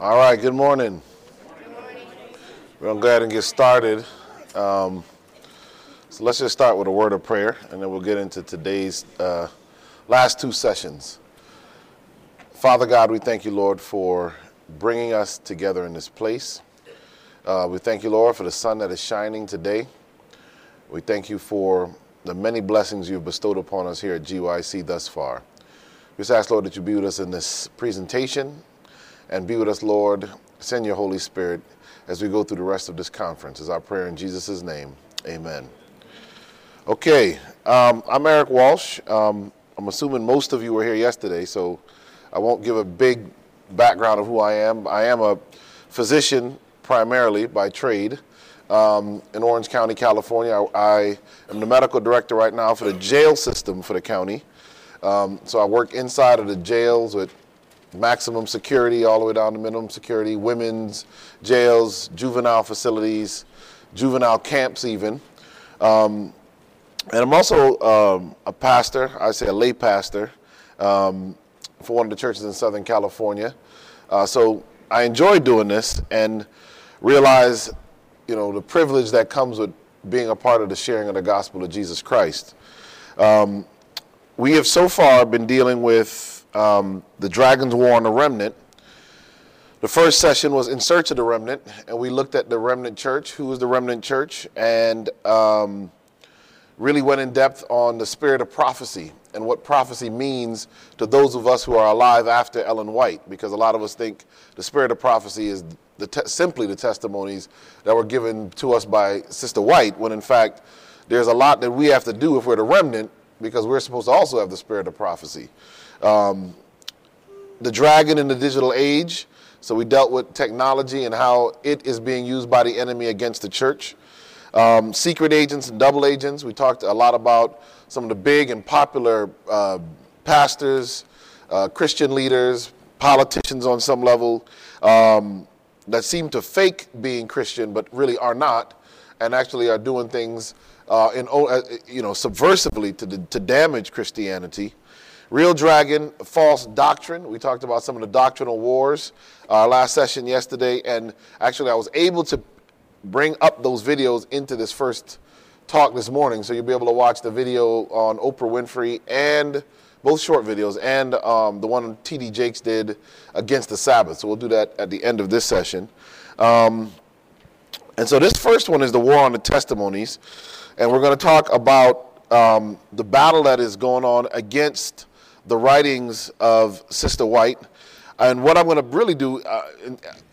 All right, good morning. We're going to go ahead and get started. Um, so let's just start with a word of prayer, and then we'll get into today's uh, last two sessions. Father God, we thank you, Lord, for bringing us together in this place. Uh, we thank you, Lord, for the sun that is shining today. We thank you for the many blessings you've bestowed upon us here at GYC thus far. We just ask, Lord, that you be with us in this presentation and be with us, Lord. Send your Holy Spirit as we go through the rest of this conference. Is our prayer in Jesus' name. Amen. Okay, um, I'm Eric Walsh. Um, I'm assuming most of you were here yesterday, so I won't give a big background of who I am. I am a physician primarily by trade um, in Orange County, California. I, I, am the medical director right now for the jail system for the county. Um, so I work inside of the jails with maximum security all the way down to minimum security, women's jails, juvenile facilities, juvenile camps, even. Um, and I'm also um, a pastor, I say a lay pastor, um, for one of the churches in Southern California. Uh, so I enjoy doing this and realize, you know, the privilege that comes with being a part of the sharing of the gospel of Jesus Christ. Um, we have so far been dealing with um, the Dragon's War on the Remnant. The first session was In Search of the Remnant, and we looked at the Remnant Church, who was the Remnant Church, and um, really went in depth on the spirit of prophecy and what prophecy means to those of us who are alive after Ellen White, because a lot of us think the spirit of prophecy is the te- simply the testimonies that were given to us by Sister White, when in fact there's a lot that we have to do if we're the remnant because we're supposed to also have the spirit of prophecy. Um, the dragon in the digital age. So we dealt with technology and how it is being used by the enemy against the church. Um, secret agents and double agents. We talked a lot about some of the big and popular uh, pastors, uh, Christian leaders, politicians on some level um, that seem to fake being Christian but really are not, and actually are doing things uh, in, uh, you know, subversively to, to damage Christianity. Real Dragon, false doctrine. We talked about some of the doctrinal wars uh, last session yesterday, and actually, I was able to bring up those videos into this first talk this morning, so you'll be able to watch the video on Oprah Winfrey and both short videos, and um, the one T.D. Jakes did against the Sabbath. So we'll do that at the end of this session. Um, and so this first one is the war on the testimonies. And we're going to talk about um, the battle that is going on against the writings of Sister White. And what I'm going to really do, uh,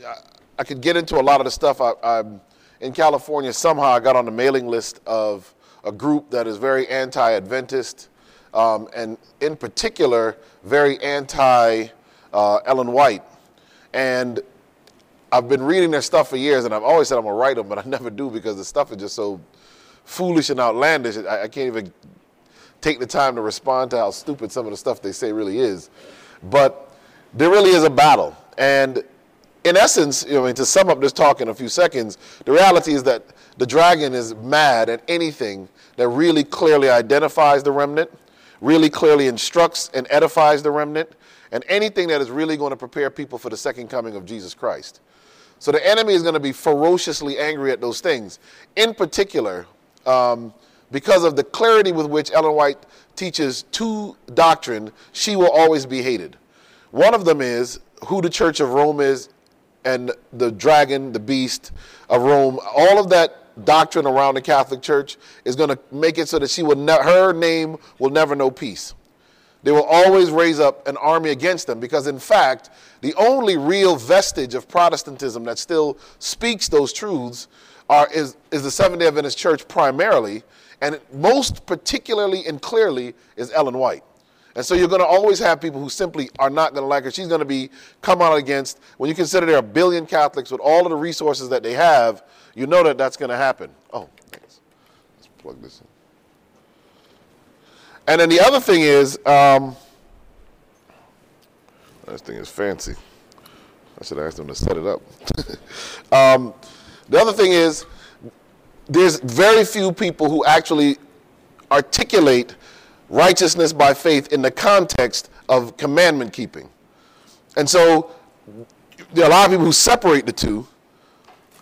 uh, I could get into a lot of the stuff. I, I'm in California. Somehow I got on the mailing list of a group that is very anti Adventist, um, and in particular, very anti uh, Ellen White. And I've been reading their stuff for years, and I've always said I'm going to write them, but I never do because the stuff is just so foolish and outlandish. I, I, can't even take the time to respond to how stupid some of the stuff they say really is. But there really is a battle. And in essence, I mean, to sum up this talk in a few seconds, the reality is that the dragon is mad at anything that really clearly identifies the remnant, really clearly instructs and edifies the remnant, and anything that is really going to prepare people for the second coming of Jesus Christ. So the enemy is going to be ferociously angry at those things. In particular, um, because of the clarity with which Ellen White teaches two doctrine, she will always be hated. One of them is who the Church of Rome is and the dragon, the beast of Rome. All of that doctrine around the Catholic Church is going to make it so that she will ne- her name will never know peace. They will always raise up an army against them because, in fact, the only real vestige of Protestantism that still speaks those truths are, is, is the Seventh day Adventist Church primarily, and most particularly and clearly is Ellen White. And so you're going to always have people who simply are not going to like her. She's going to be come out against. When you consider there are a billion Catholics with all of the resources that they have, you know that that's going to happen. Oh, let's, let's plug this in. And then the other thing is, um, this thing is fancy. I should ask them to set it up. um, the other thing is, there's very few people who actually articulate righteousness by faith in the context of commandment keeping. And so there are a lot of people who separate the two.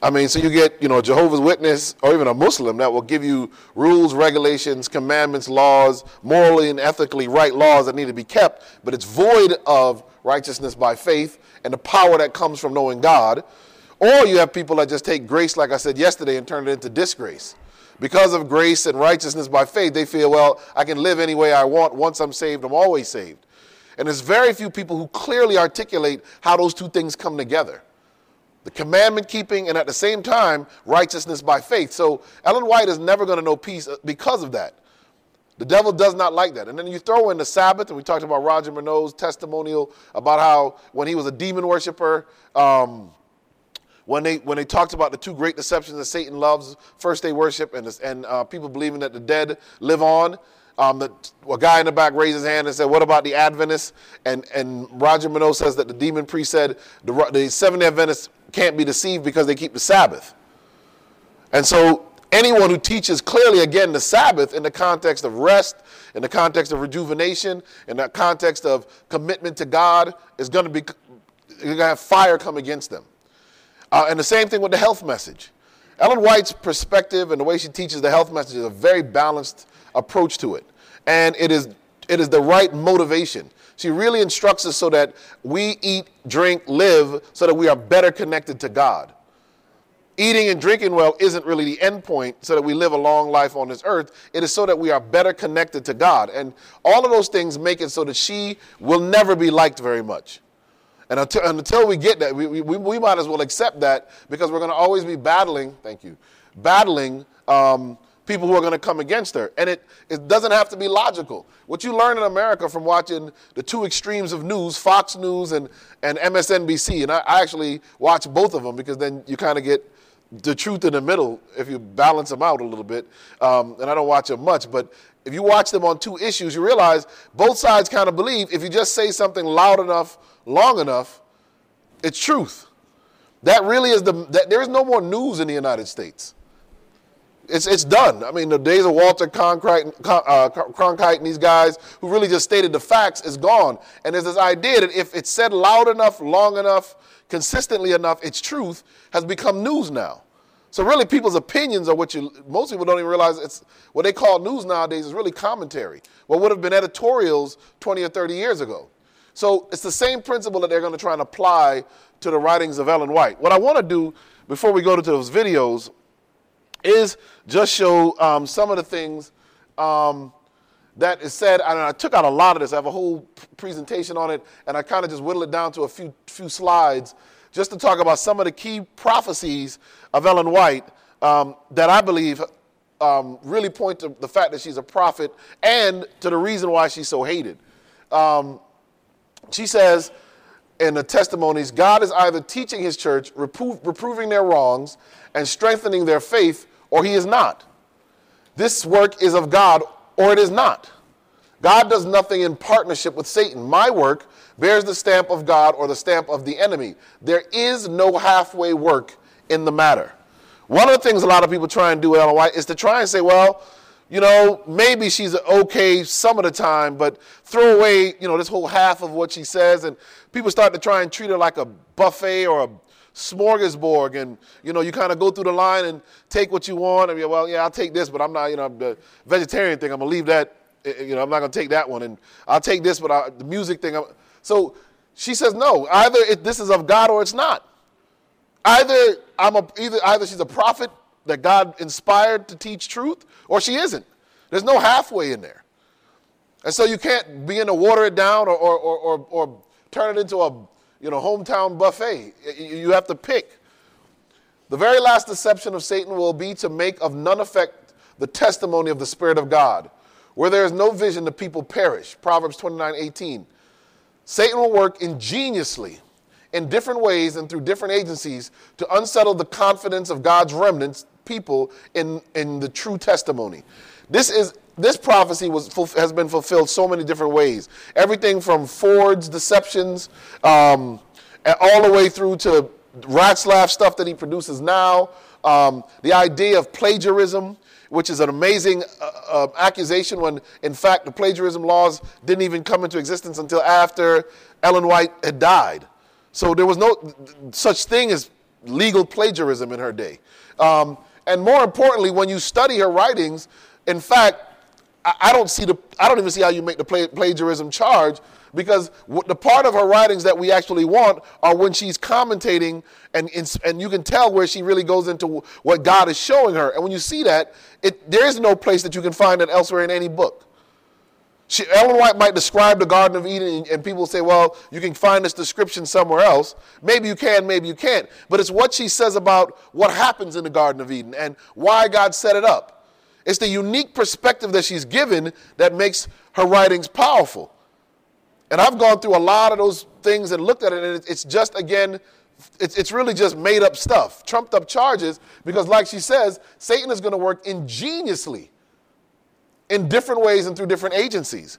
I mean, so you get, you know, Jehovah's Witness or even a Muslim that will give you rules, regulations, commandments, laws, morally and ethically right laws that need to be kept, but it's void of righteousness by faith and the power that comes from knowing God. Or you have people that just take grace, like I said yesterday, and turn it into disgrace. Because of grace and righteousness by faith, they feel, well, I can live any way I want. Once I'm saved, I'm always saved. And there's very few people who clearly articulate how those two things come together the commandment keeping and at the same time righteousness by faith. So Ellen White is never going to know peace uh, because of that. The devil does not like that. And then you throw in the Sabbath, and we talked about Roger Morneau's testimonial about how when he was a demon worshiper, um, when they when they talked about the two great deceptions that Satan loves, first day worship and and uh, people believing that the dead live on. Um, the, a guy in the back raised his hand and said, "What about the Adventists?" And and Roger Morneau says that the demon priest said the, the Seventh Day Adventists can't be deceived because they keep the Sabbath. And so anyone who teaches clearly again the Sabbath in the context of rest, in the context of rejuvenation, in the context of commitment to God is going to be you're going to have fire come against them. Uh, and the same thing with the health message. Ellen White's perspective and the way she teaches the health message is a very balanced approach to it. And it is, it is the right motivation. She really instructs us so that we eat, drink, live, so that we are better connected to God. Eating and drinking well isn't really the end point so that we live a long life on this earth. It is so that we are better connected to God. And all of those things make it so that she will never be liked very much. And until, until we get that, we, we, we might as well accept that because we're going to always be battling, thank you, battling um, people who are going to come against her. And it, it doesn't have to be logical. What you learn in America from watching the two extremes of news, Fox News and, and MSNBC, and I, I actually watch both of them because then you kind of get the truth in the middle if you balance them out a little bit. Um, and I don't watch them much, but if you watch them on two issues, you realize both sides kind of believe if you just say something loud enough, long enough, it's truth. That really is the, that, there is no more news in the United States. It's, it's done. I mean, the days of Walter Cronkite, uh, Cronkite and these guys who really just stated the facts is gone. And there's this idea that if it's said loud enough, long enough, consistently enough, its truth has become news now. So really, people's opinions are what you. Most people don't even realize it's what they call news nowadays is really commentary. What would have been editorials 20 or 30 years ago. So it's the same principle that they're going to try and apply to the writings of Ellen White. What I want to do before we go to those videos is just show um, some of the things um, that is said. I took out a lot of this. I have a whole presentation on it, and I kind of just whittled it down to a few few slides just to talk about some of the key prophecies of Ellen White um, that I believe um, really point to the fact that she's a prophet and to the reason why she's so hated. Um, she says in the testimonies, God is either teaching his church, reproving their wrongs, and strengthening their faith, or he is not. This work is of God or it is not. God does nothing in partnership with Satan. My work bears the stamp of God or the stamp of the enemy. There is no halfway work in the matter. One of the things a lot of people try and do Ellen White is to try and say, well, you know, maybe she's okay some of the time, but throw away, you know, this whole half of what she says. And people start to try and treat her like a buffet or a smorgasbord and you know you kind of go through the line and take what you want and you're well yeah i'll take this but i'm not you know the vegetarian thing i'm gonna leave that eh, eh, you know i'm not gonna take that one and i'll take this but I, the music thing I'm, so she says no either it, this is of god or it's not either i'm a either either she's a prophet that god inspired to teach truth or she isn't there's no halfway in there and so you can't begin to water it down or or or, or, turn it into a you know, hometown buffet. You have to pick. The very last deception of Satan will be to make of none effect the testimony of the Spirit of God. Where there is no vision, the people perish. Proverbs 29 18. Satan will work ingeniously in different ways and through different agencies to unsettle the confidence of God's remnants, people, in, in the true testimony. This is this prophecy was, has been fulfilled so many different ways. Everything from Ford's deceptions, um, all the way through to Ratzlaff stuff that he produces now. Um, the idea of plagiarism, which is an amazing uh, uh, accusation when, in fact, the plagiarism laws didn't even come into existence until after Ellen White had died. So there was no such thing as legal plagiarism in her day. Um, and more importantly, when you study her writings, in fact, I, I don't see the I don't even see how you make the plagiarism charge because the part of her writings that we actually want are when she's commentating and, and you can tell where she really goes into what God is showing her. And when you see that, it, there is no place that you can find it elsewhere in any book. She, Ellen White might describe the Garden of Eden, and people say, well, you can find this description somewhere else. Maybe you can, maybe you can't. But it's what she says about what happens in the Garden of Eden and why God set it up. It's the unique perspective that she's given that makes her writings powerful. And I've gone through a lot of those things and looked at it, and it's just, again, it's, it's really just made up stuff, trumped up charges, because, like she says, Satan is going to work ingeniously in different ways and through different agencies.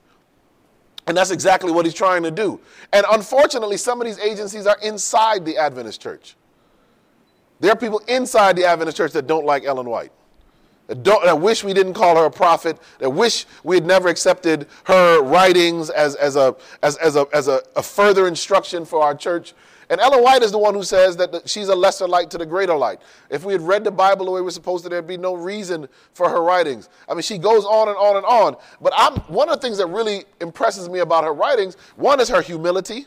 And that's exactly what he's trying to do. And unfortunately, some of these agencies are inside the Adventist church. There are people inside the Adventist church that don't like Ellen White. That, don't, that wish we didn't call her a prophet, that wish we had never accepted her writings as, as, a, as, as, a, as a, a further instruction for our church. And Ellen White is the one who says that she's a lesser light to the greater light. If we had read the Bible the way we're supposed to, there'd be no reason for her writings. I mean, she goes on and on and on. But I'm, one of the things that really impresses me about her writings, one is her humility.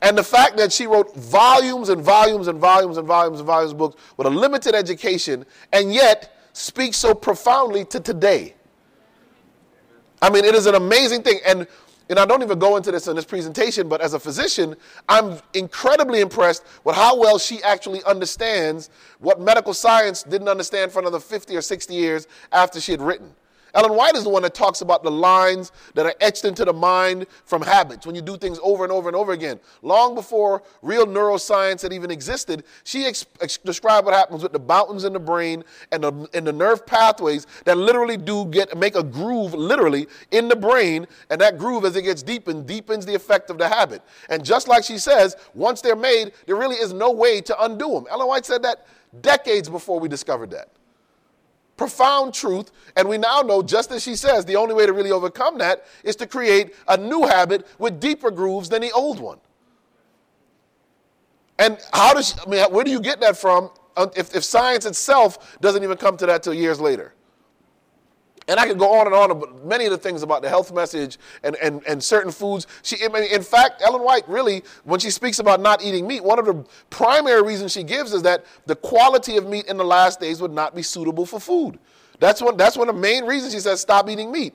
And the fact that she wrote volumes and volumes and volumes and volumes and volumes of books with a limited education, and yet speaks so profoundly to today. I mean, it is an amazing thing. And and I don't even go into this in this presentation, but as a physician, I'm incredibly impressed with how well she actually understands what medical science didn't understand for another 50 or 60 years after she had written. Ellen White is the one that talks about the lines that are etched into the mind from habits when you do things over and over and over again. Long before real neuroscience had even existed, she ex- ex- described what happens with the mountains in the brain and the, and the nerve pathways that literally do get make a groove literally in the brain, and that groove as it gets deepened deepens the effect of the habit. And just like she says, once they're made, there really is no way to undo them. Ellen White said that decades before we discovered that profound truth. And we now know, just as she says, the only way to really overcome that is to create a new habit with deeper grooves than the old one. And how does, I mean, where do you get that from um, if, if science itself doesn't even come to that till years later? And I could go on and on about many of the things about the health message and, and, and certain foods. She, in fact, Ellen White really, when she speaks about not eating meat, one of the primary reasons she gives is that the quality of meat in the last days would not be suitable for food. That's one, that's one of the main reasons she says stop eating meat.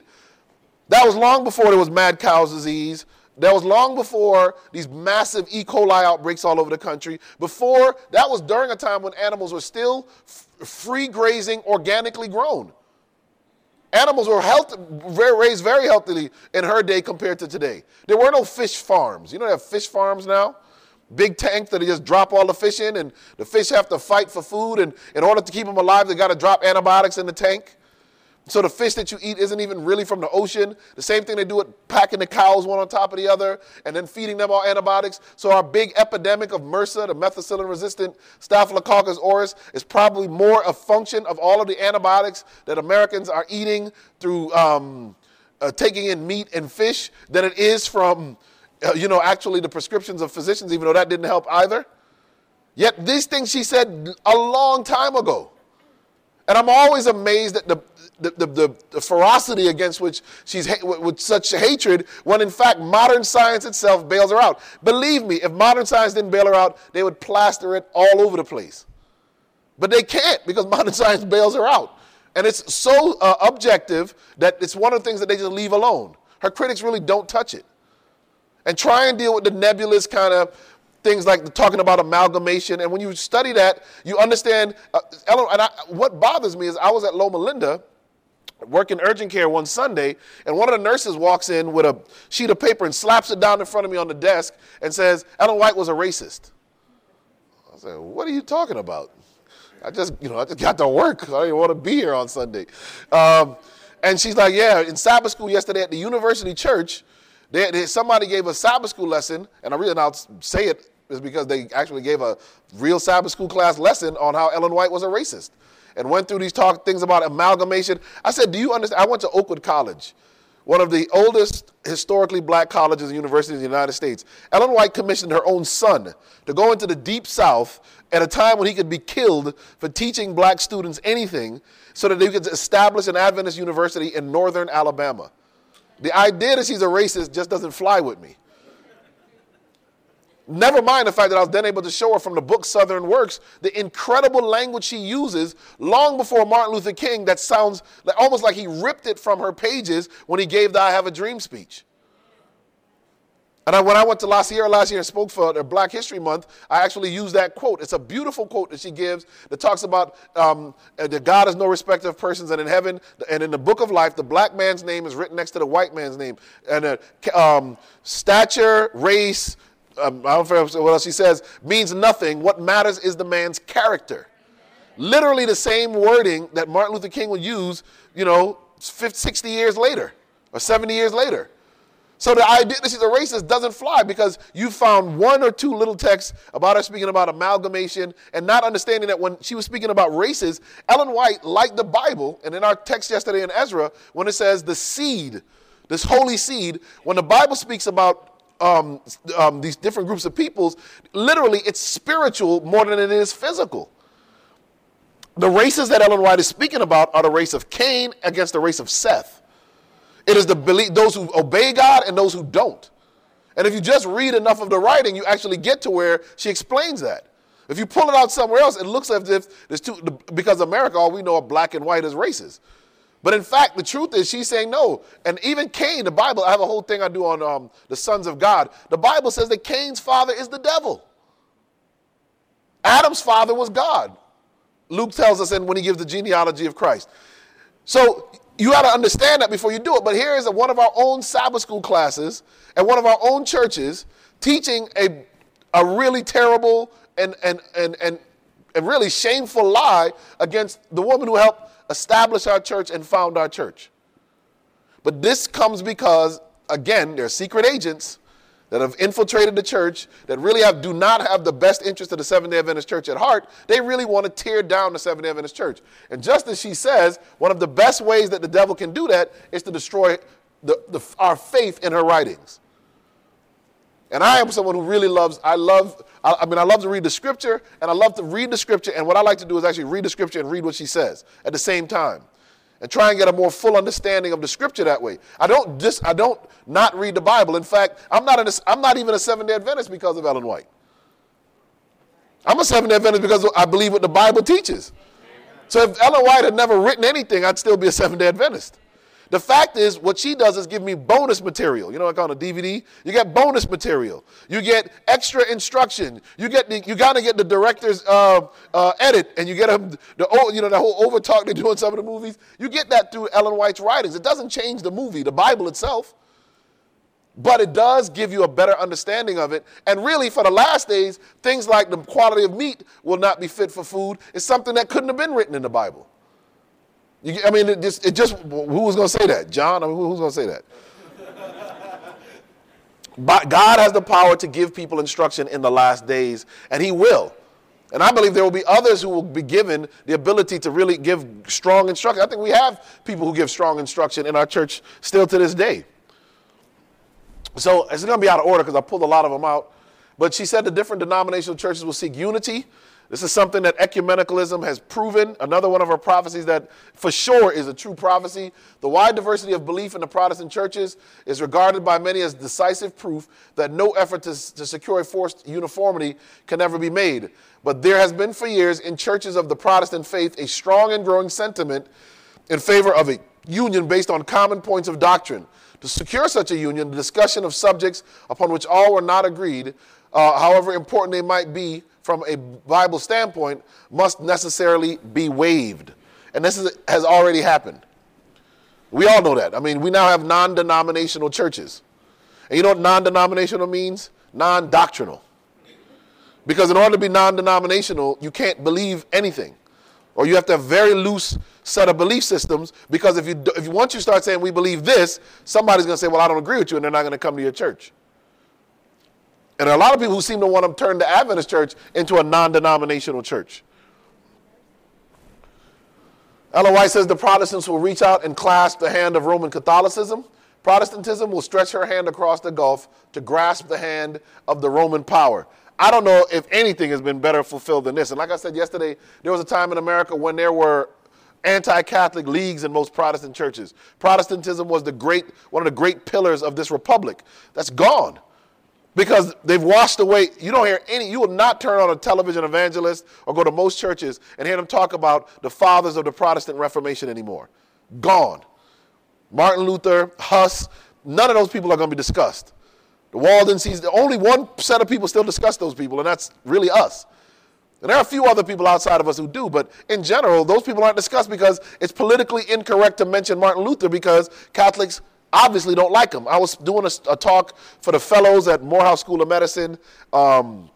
That was long before there was mad cow's disease. That was long before these massive E. coli outbreaks all over the country. Before, that was during a time when animals were still f- free grazing, organically grown. Animals were health, raised very healthily in her day compared to today. There were no fish farms. You know, they have fish farms now? Big tank that they just drop all the fish in, and the fish have to fight for food. And in order to keep them alive, they got to drop antibiotics in the tank. So the fish that you eat isn't even really from the ocean. The same thing they do with packing the cows one on top of the other and then feeding them all antibiotics. So our big epidemic of MRSA, the methicillin-resistant Staphylococcus aureus, is probably more a function of all of the antibiotics that Americans are eating through um, uh, taking in meat and fish than it is from, uh, you know, actually the prescriptions of physicians, even though that didn't help either. Yet these things she said a long time ago. And I'm always amazed at the, the, the, the, the ferocity against which she's ha- with such hatred when in fact modern science itself bails her out. Believe me, if modern science didn't bail her out, they would plaster it all over the place. But they can't because modern science bails her out. And it's so uh, objective that it's one of the things that they just leave alone. Her critics really don't touch it. And try and deal with the nebulous kind of things like talking about amalgamation. And when you study that, you understand. Uh, and I, what bothers me is I was at Loma Linda working urgent care one Sunday, and one of the nurses walks in with a sheet of paper and slaps it down in front of me on the desk and says, Ellen White was a racist. I said, What are you talking about? I just, you know, I just got to work. I didn't want to be here on Sunday. Um, and she's like, Yeah, in Sabbath school yesterday at the University Church, they, they, somebody gave a Sabbath school lesson, and I really now say it is because they actually gave a real Sabbath school class lesson on how Ellen White was a racist and went through these talk things about amalgamation. I said, Do you understand? I went to Oakwood College, one of the oldest historically black colleges and universities in the United States, Ellen White commissioned her own son to go into the deep south at a time when he could be killed for teaching black students anything so that they could establish an Adventist university in northern Alabama. The idea that she's a racist just doesn't fly with me. Never mind the fact that I was then able to show her from the book Southern Works the incredible language she uses long before Martin Luther King that sounds almost like he ripped it from her pages when he gave the I Have a Dream speech. And I, when I went to La Sierra last year and spoke for Black History Month, I actually used that quote. It's a beautiful quote that she gives that talks about um, that God is no respecter of persons, and in heaven and in the book of life, the black man's name is written next to the white man's name. And uh, um, stature, race, um, I don't know what else she says, means nothing. What matters is the man's character. Literally the same wording that Martin Luther King would use, you know, 50, 60 years later or 70 years later. So the idea that she's a racist doesn't fly because you found one or two little texts about her speaking about amalgamation and not understanding that when she was speaking about races, Ellen White, like the Bible, and in our text yesterday in Ezra, when it says the seed, this holy seed, when the Bible speaks about um, um, these different groups of peoples, literally it's spiritual more than it is physical. The races that Ellen White is speaking about are the race of Cain against the race of Seth. It is the belief, those who obey God and those who don't. And if you just read enough of the writing, you actually get to where she explains that. If you pull it out somewhere else, it looks as if there's two, because America, all we know are black and white as races. But in fact, the truth is, she's saying no. And even Cain, the Bible, I have a whole thing I do on um, the sons of God. The Bible says that Cain's father is the devil. Adam's father was God. Luke tells us and when he gives the genealogy of Christ. So you got to understand that before you do it. But here is a, one of our own Sabbath school classes and one of our own churches teaching a, a really terrible and, and, and, and, and really shameful lie against the woman who helped establish our church and found our church. But this comes because, again, there are secret agents that have infiltrated the church that really have, do not have the best interest of the Seventh day Adventist church at heart. They really want to tear down the Seventh day Adventist church. And just as she says, one of the best ways that the devil can do that is to destroy the, the, our faith in her writings. And I am someone who really loves, I love, I, I, mean, I love to read the scripture and I love to read the scripture. And what I like to do is actually read the scripture and read what she says at the same time and try and get a more full understanding of the scripture that way. I don't just, I don't not read the Bible. In fact, I'm not, I'm not even a Seventh day Adventist because of Ellen White. I'm a Seventh day Adventist because I believe what the Bible teaches. So if Ellen White had never written anything, I'd still be a Seventh day Adventist. The fact is, what she does is give me bonus material. You know, like on a DVD, you get bonus material. You get extra instruction. You get the, you gotta get the director's uh, uh, edit, and you get them the you know the whole over talk they do in some of the movies. You get that through Ellen White's writings. It doesn't change the movie, the Bible itself, but it does give you a better understanding of it. And really, for the last days, things like the quality of meat will not be fit for food is something that couldn't have been written in the Bible. You, I mean, it just, it just, who was going to say that? John? I mean, who, who's going to say that? but God has the power to give people instruction in the last days, and He will. And I believe there will be others who will be given the ability to really give strong instruction. I think we have people who give strong instruction in our church still to this day. So it's going to be out of order because I pulled a lot of them out. But she said the different denominational churches will seek unity this is something that ecumenicalism has proven. Another one of our prophecies that for sure is a true prophecy. The wide diversity of belief in the Protestant churches is regarded by many as decisive proof that no effort to, to secure a forced uniformity can ever be made. But there has been for years in churches of the Protestant faith a strong and growing sentiment in favor of a union based on common points of doctrine. To secure such a union, the discussion of subjects upon which all were not agreed, uh, however important they might be, from a Bible standpoint must necessarily be waived. And this is, has already happened. We all know that. I mean, we now have non denominational churches. And you know what non denominational means? Non doctrinal. Because in order to be non denominational, you can't believe anything. Or you have to have very loose set of belief systems because if you, if you once you start saying we believe this, somebody's going to say, well, I don't agree with you, and they're not going to come to your church. And a lot of people who seem to want to turn the Adventist church into a non denominational church. Ellen White says the Protestants will reach out and clasp the hand of Roman Catholicism. Protestantism will stretch her hand across the gulf to grasp the hand of the Roman power. I don't know if anything has been better fulfilled than this. And like I said yesterday, there was a time in America when there were anti-Catholic leagues in most Protestant churches. Protestantism was the great, one of the great pillars of this republic. That's gone because they've washed away. You don't hear any, you will not turn on a television evangelist or go to most churches and hear them talk about the fathers of the Protestant Reformation anymore. Gone. Martin Luther, Huss, none of those people are going to be discussed. The Waldenses, the only one set of people still discuss those people, and that's really us. And there are a few other people outside of us who do, but in general, those people aren't discussed because it's politically incorrect to mention Martin Luther because Catholics obviously don't like him. I was doing a, a talk for the fellows at Morehouse School of Medicine um,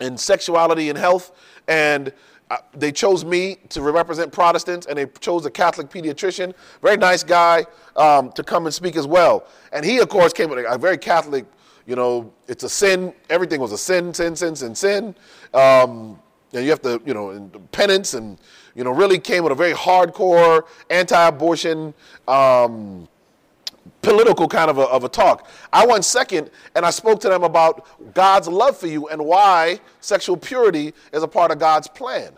in sexuality and health, and uh, they chose me to represent Protestants, and they chose a Catholic pediatrician, very nice guy, um, to come and speak as well. And he, of course, came with a, very Catholic, you know, it's a sin. Everything was a sin, sin, sin, sin, sin. Um, and you have to, you know, penance, and you know, really came with a very hardcore anti-abortion. Um, political kind of a, of a talk. I went second and I spoke to them about God's love for you and why sexual purity is a part of God's plan.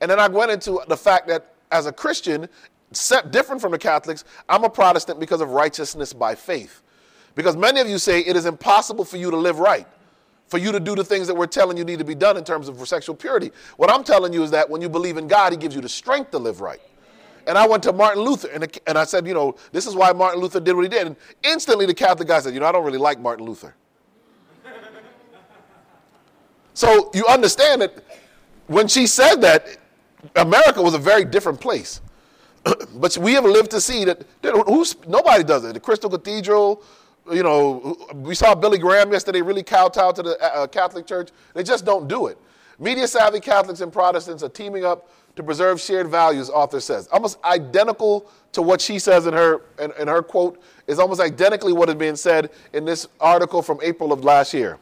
And then I went into the fact that as a Christian, set different from the Catholics, I'm a Protestant because of righteousness by faith. Because many of you say it is impossible for you to live right, for you to do the things that we're telling you need to be done in terms of sexual purity. What I'm telling you is that when you believe in God, He gives you the strength to live right. And I went to Martin Luther and, and I said, you know, this is why Martin Luther did what he did. And instantly the Catholic guy said, you know, I don't really like Martin Luther. so you understand that when she said that, America was a very different place. but we have lived to see that nobody does it. The Crystal Cathedral, you know, we saw Billy Graham yesterday really kowtow to the uh, Catholic Church. They just don't do it. Media savvy Catholics and Protestants are teaming up to preserve shared values, author says. Almost identical to what she says in her, in, in her quote, is almost identically what is being said in this article from April of last year.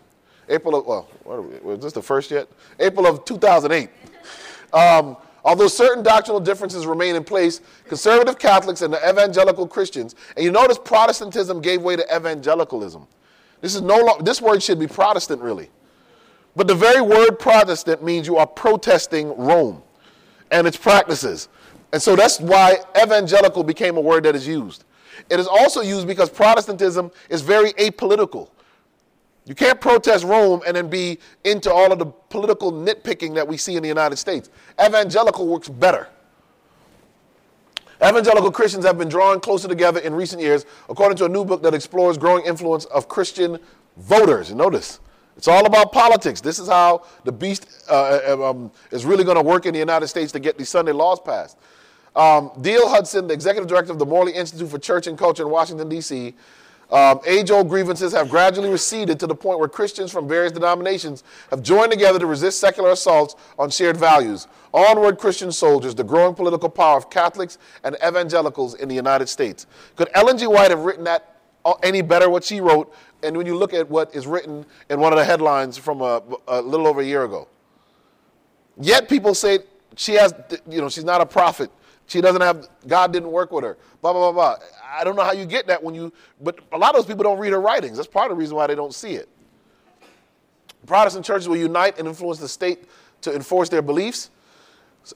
April of, well, was this the first yet? April of 2008. Um, although certain doctrinal differences remain in place, conservative Catholics and the evangelical Christians, and you notice Protestantism gave way to evangelicalism. This is no long, this word should be Protestant really. But the very word Protestant means you are protesting Rome and its practices. And so that's why evangelical became a word that is used. It is also used because Protestantism is very apolitical. You can't protest Rome and then be into all of the political nitpicking that we see in the United States. Evangelical works better. Evangelical Christians have been drawing closer together in recent years, according to a new book that explores growing influence of Christian voters. Notice, it's all about politics. This is how the beast uh, uh um, is really going to work in the United States to get these Sunday laws passed. Um, Deal Hudson, the executive director of the Morley Institute for Church and Culture in Washington, D.C., um, age old grievances have gradually receded to the point where Christians from various denominations have joined together to resist secular assaults on shared values. Onward, Christian soldiers, the growing political power of Catholics and evangelicals in the United States. Could Ellen G. White have written that Uh, any better, what she wrote, and when you look at what is written in one of the headlines from a, a little over a year ago. Yet people say she has, you know, she's not a prophet. She doesn't have, God didn't work with her. Blah, blah, blah, blah. I don't know how you get that when you, but a lot of those people don't read her writings. That's part of the reason why they don't see it. Protestant churches will unite and influence the state to enforce their beliefs.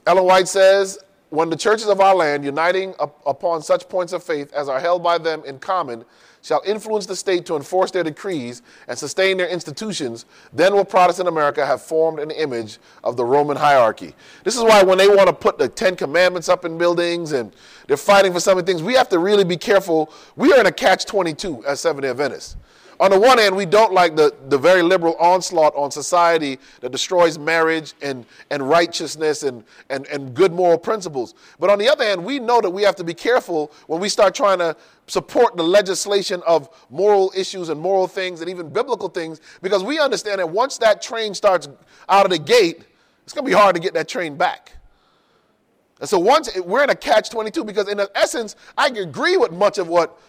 Ellen White says, when the churches of our land, uniting up upon such points of faith as are held by them in common, shall influence the state to enforce their decrees and sustain their institutions, then will Protestant America have formed an image of the Roman hierarchy. This is why when they want to put the Ten Commandments up in buildings and they're fighting for some of the things, we have to really be careful. We are in a catch 22 as Seventh day Adventists on the one hand, we don't like the, the very liberal onslaught on society that destroys marriage and, and righteousness and, and, and good moral principles. But on the other hand, we know that we have to be careful when we start trying to support the legislation of moral issues and moral things and even biblical things because we understand that once that train starts out of the gate, it's going to be hard to get that train back. And so once we're in a catch 22 because in essence, I agree with much of what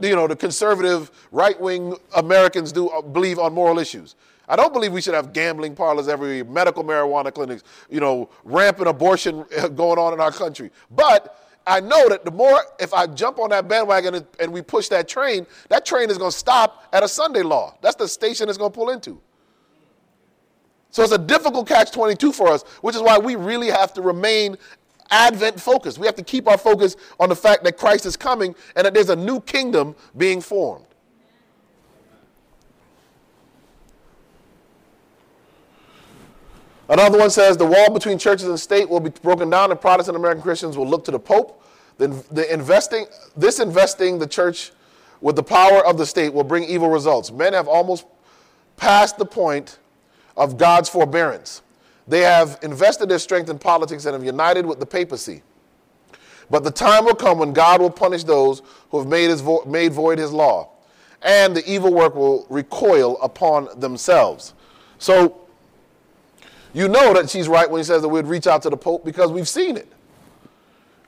you know, the conservative right wing Americans do uh, believe on moral issues. I don't believe we should have gambling parlors every medical marijuana clinics, you know, rampant abortion going on in our country. But I know that the more, if I jump on that bandwagon and, and we push that train, that train is going to stop at a Sunday law. That's the station it's going to pull into. So it's a difficult catch 22 for us, which is why we really have to remain Advent focused. We have to keep our focus on the fact that Christ is coming and that there's a new kingdom being formed. Another one says the wall between churches and state will be broken down, and Protestant American Christians will look to the Pope. The, the investing, this investing the church with the power of the state will bring evil results. Men have almost passed the point of God's forbearance. They have invested their strength in politics and have united with the papacy. But the time will come when God will punish those who have made, his vo- made void his law, and the evil work will recoil upon themselves. So, you know that she's right when he says that we'd reach out to the Pope because we've seen it.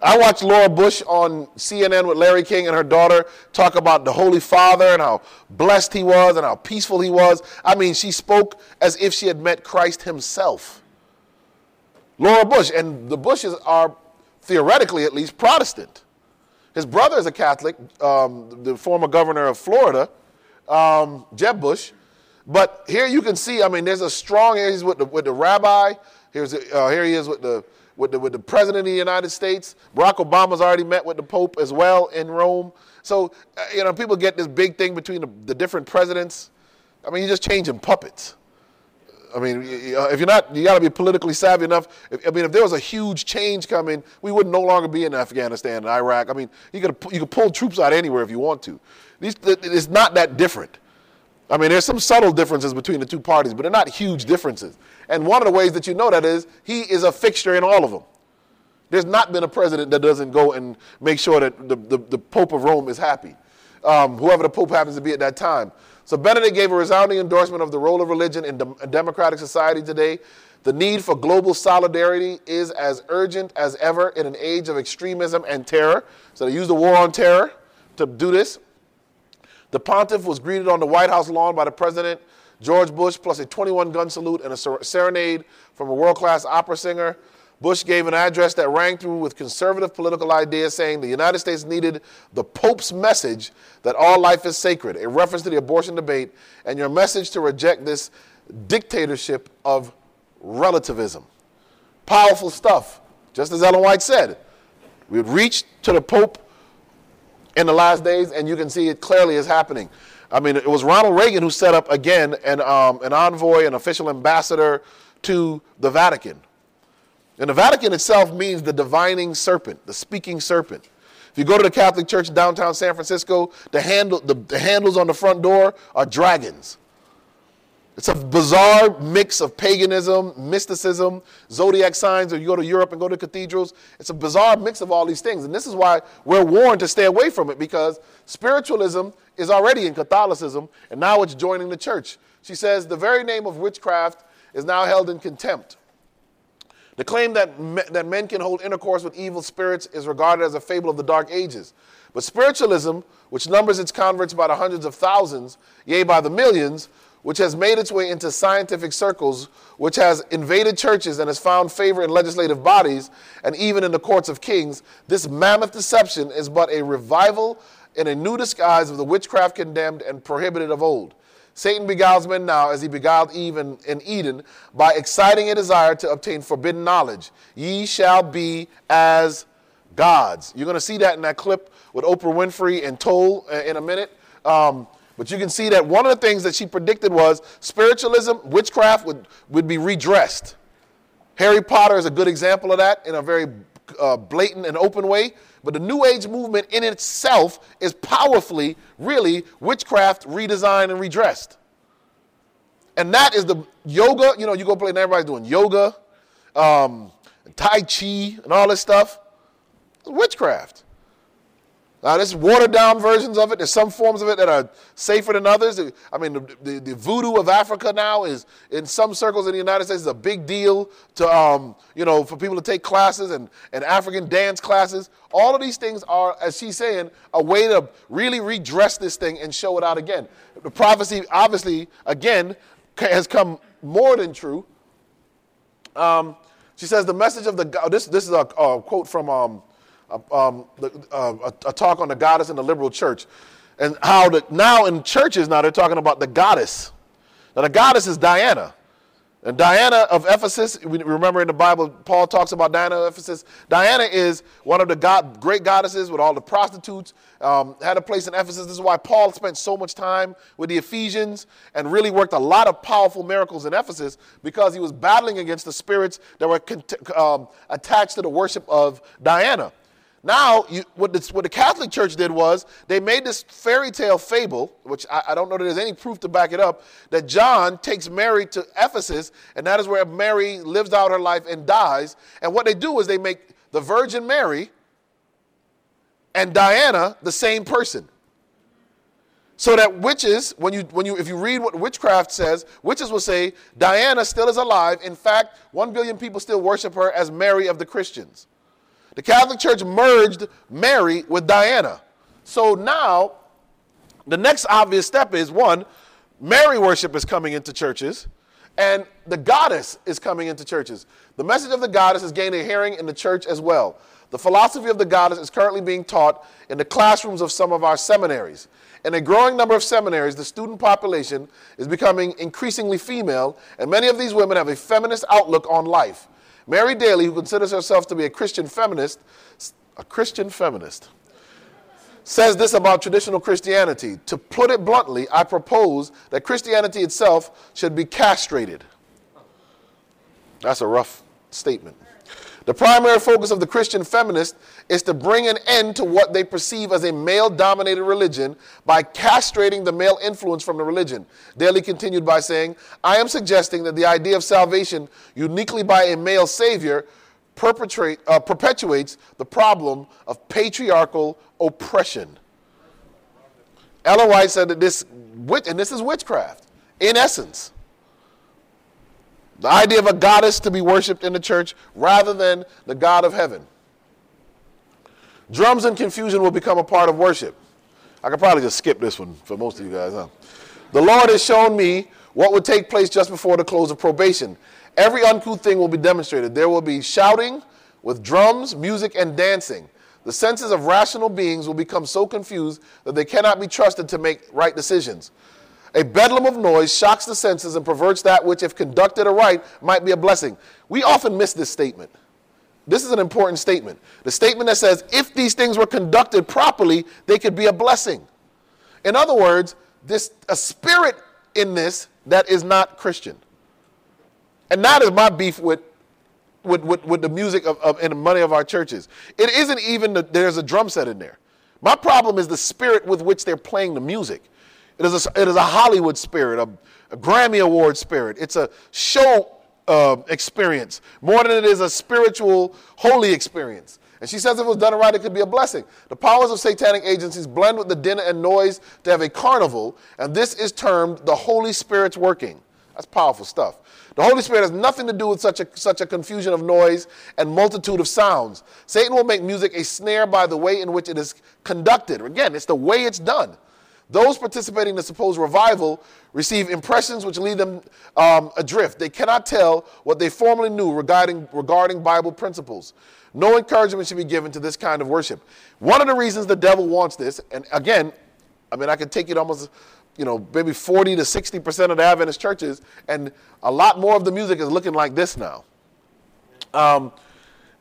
I watched Laura Bush on CNN with Larry King and her daughter talk about the Holy Father and how blessed he was and how peaceful he was. I mean, she spoke as if she had met Christ himself. Laura Bush, and the Bushes are theoretically at least Protestant. His brother is a Catholic, um, the former governor of Florida, um, Jeb Bush. But here you can see, I mean, there's a strong, he's with the, with the rabbi, here's, uh, here he is with the, with, the, with the president of the United States. Barack Obama's already met with the Pope as well in Rome. So, uh, you know, people get this big thing between the, the different presidents. I mean, you're just changing puppets. I mean, if you're not, you got to be politically savvy enough. I mean, if there was a huge change coming, we would no longer be in Afghanistan and Iraq. I mean, you could you could pull troops out anywhere if you want to. These, it's not that different. I mean, there's some subtle differences between the two parties, but they're not huge differences. And one of the ways that you know that is he is a fixture in all of them. There's not been a president that doesn't go and make sure that the, the, the Pope of Rome is happy, um, whoever the Pope happens to be at that time. So Benedict gave a resounding endorsement of the role of religion in a democratic society today. The need for global solidarity is as urgent as ever in an age of extremism and terror. So they used the war on terror to do this. The pontiff was greeted on the White House lawn by the president, George Bush, plus a 21 gun salute and a serenade from a world class opera singer. Bush gave an address that rang through with conservative political ideas, saying the United States needed the Pope's message that all life is sacred, a reference to the abortion debate, and your message to reject this dictatorship of relativism. Powerful stuff, just as Ellen White said. We would reach to the Pope in the last days, and you can see it clearly is happening. I mean, it was Ronald Reagan who set up again an, um, an envoy, an official ambassador to the Vatican. And the Vatican itself means the divining serpent, the speaking serpent. If you go to the Catholic Church downtown San Francisco, the, handle, the, the handles on the front door are dragons. It's a bizarre mix of paganism, mysticism, zodiac signs. If you go to Europe and go to cathedrals, it's a bizarre mix of all these things. And this is why we're warned to stay away from it because spiritualism is already in Catholicism and now it's joining the church. She says the very name of witchcraft is now held in contempt. The claim that, me, that men can hold intercourse with evil spirits is regarded as a fable of the Dark Ages. But spiritualism, which numbers its converts by the hundreds of thousands, yea, by the millions, which has made its way into scientific circles, which has invaded churches and has found favor in legislative bodies and even in the courts of kings, this mammoth deception is but a revival in a new disguise of the witchcraft condemned and prohibited of old. Satan beguiles men now as he beguiled Eve in, in, Eden by exciting a desire to obtain forbidden knowledge. Ye shall be as gods. You're going to see that in that clip with Oprah Winfrey and Tolle in a minute. Um, but you can see that one of the things that she predicted was spiritualism, witchcraft would, would be redressed. Harry Potter is a good example of that in a very uh, blatant and open way. But the New Age movement in itself is powerfully, really, witchcraft redesigned and redressed. And that is the yoga. You know, you go play and everybody's doing yoga, um, Tai Chi, and all this stuff. Witchcraft. Now, there's watered down versions of it. There's some forms of it that are safer than others. I mean, the, the, the, voodoo of Africa now is, in some circles in the United States, is a big deal to, um, you know, for people to take classes and, and African dance classes. All of these things are, as she's saying, a way to really redress this thing and show it out again. The prophecy, obviously, again, has come more than true. Um, she says the message of the, this, this is a, a quote from um, um, uh, a, a, talk on the goddess in the liberal church, and how the, now in churches now they're talking about the goddess. Now the goddess is Diana. And Diana of Ephesus, we remember in the Bible, Paul talks about Diana of Ephesus. Diana is one of the god, great goddesses with all the prostitutes, um, had a place in Ephesus. This is why Paul spent so much time with the Ephesians and really worked a lot of powerful miracles in Ephesus because he was battling against the spirits that were um, attached to the worship of Diana. Now, you, what, the, what, the, Catholic Church did was they made this fairy tale fable, which I, I, don't know that there's any proof to back it up, that John takes Mary to Ephesus, and that is where Mary lives out her life and dies. And what they do is they make the Virgin Mary and Diana the same person. So that witches, when you, when you, if you read what witchcraft says, witches will say Diana still is alive. In fact, one billion people still worship her as Mary of the Christians. The Catholic Church merged Mary with Diana. So now, the next obvious step is one, Mary worship is coming into churches, and the goddess is coming into churches. The message of the goddess is gaining hearing in the church as well. The philosophy of the goddess is currently being taught in the classrooms of some of our seminaries. In a growing number of seminaries, the student population is becoming increasingly female, and many of these women have a feminist outlook on life. Mary Daly, who considers herself to be a Christian feminist, a Christian feminist, says this about traditional Christianity. To put it bluntly, I propose that Christianity itself should be castrated. That's a rough statement. The primary focus of the Christian feminist is to bring an end to what they perceive as a male dominated religion by castrating the male influence from the religion. Daly continued by saying, I am suggesting that the idea of salvation uniquely by a male savior uh, perpetuates the problem of patriarchal oppression. Ellen White said that this, and this is witchcraft, in essence. The idea of a goddess to be worshiped in the church rather than the God of heaven. Drums and confusion will become a part of worship. I could probably just skip this one for most of you guys, huh? The Lord has shown me what would take place just before the close of probation. Every uncouth thing will be demonstrated. There will be shouting with drums, music, and dancing. The senses of rational beings will become so confused that they cannot be trusted to make right decisions. A bedlam of noise shocks the senses and perverts that which, if conducted aright, might be a blessing. We often miss this statement. This is an important statement. The statement that says, if these things were conducted properly, they could be a blessing. In other words, this a spirit in this that is not Christian. And that is my beef with, with, with, with the music of, of, and the money of our churches. It isn't even there's a drum set in there. My problem is the spirit with which they're playing the music. It is a, it is a Hollywood spirit, a, a Grammy Award spirit. It's a show uh, experience more than it is a spiritual, holy experience. And she says if it was done right, it could be a blessing. The powers of satanic agencies blend with the din and noise to have a carnival, and this is termed the Holy Spirit's working. That's powerful stuff. The Holy Spirit has nothing to do with such a, such a confusion of noise and multitude of sounds. Satan will make music a snare by the way in which it is conducted. Again, it's the way it's done. Those participating in the supposed revival receive impressions which lead them um, adrift. They cannot tell what they formerly knew regarding, regarding Bible principles. No encouragement should be given to this kind of worship. One of the reasons the devil wants this, and again, I mean, I could take it almost, you know, maybe 40 to 60% of the Adventist churches, and a lot more of the music is looking like this now. Um,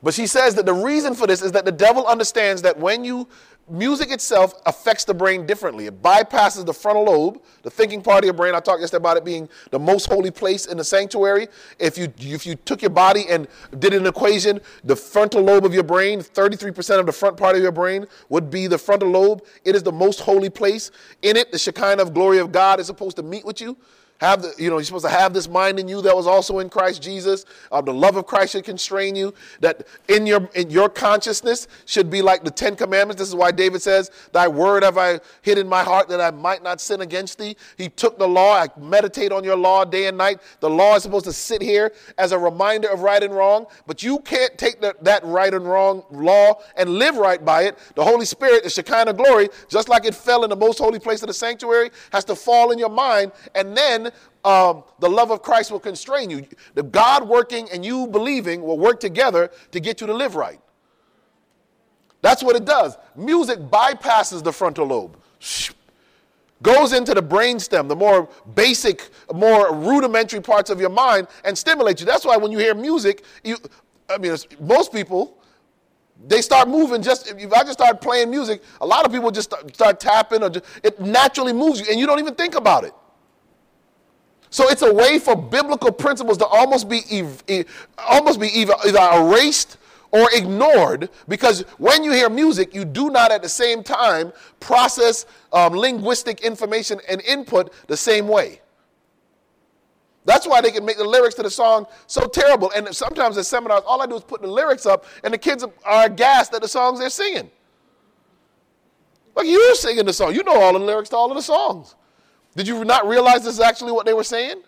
but she says that the reason for this is that the devil understands that when you music itself affects the brain differently. It bypasses the frontal lobe, the thinking part of your brain. I talked yesterday about it being the most holy place in the sanctuary. If you if you took your body and did an equation, the frontal lobe of your brain, 33% of the front part of your brain would be the frontal lobe. It is the most holy place. In it, the Shekinah of glory of God is supposed to meet with you. Have the, you know, you're supposed to have this mind in you that was also in Christ Jesus. Uh, the love of Christ should constrain you. That in your in your consciousness should be like the Ten Commandments. This is why David says, "Thy word have I hid in my heart that I might not sin against thee." He took the law. I meditate on your law day and night. The law is supposed to sit here as a reminder of right and wrong. But you can't take the, that right and wrong law and live right by it. The Holy Spirit, the Shekinah glory, just like it fell in the most holy place of the sanctuary, has to fall in your mind, and then um, the love of Christ will constrain you. The God working and you believing will work together to get you to live right. That's what it does. Music bypasses the frontal lobe, goes into the brainstem, the more basic, more rudimentary parts of your mind, and stimulates you. That's why when you hear music, you, I mean, most people, they start moving just, if I just start playing music, a lot of people just start, start tapping, or just, it naturally moves you, and you don't even think about it. So it's a way for biblical principles to almost be, almost be either, either erased or ignored because when you hear music, you do not at the same time process um, linguistic information and input the same way. That's why they can make the lyrics to the song so terrible. And sometimes at seminars, all I do is put the lyrics up, and the kids are aghast at the songs they're singing. Like you're singing the song, you know all the lyrics to all of the songs. Did you not realize this is actually what they were saying?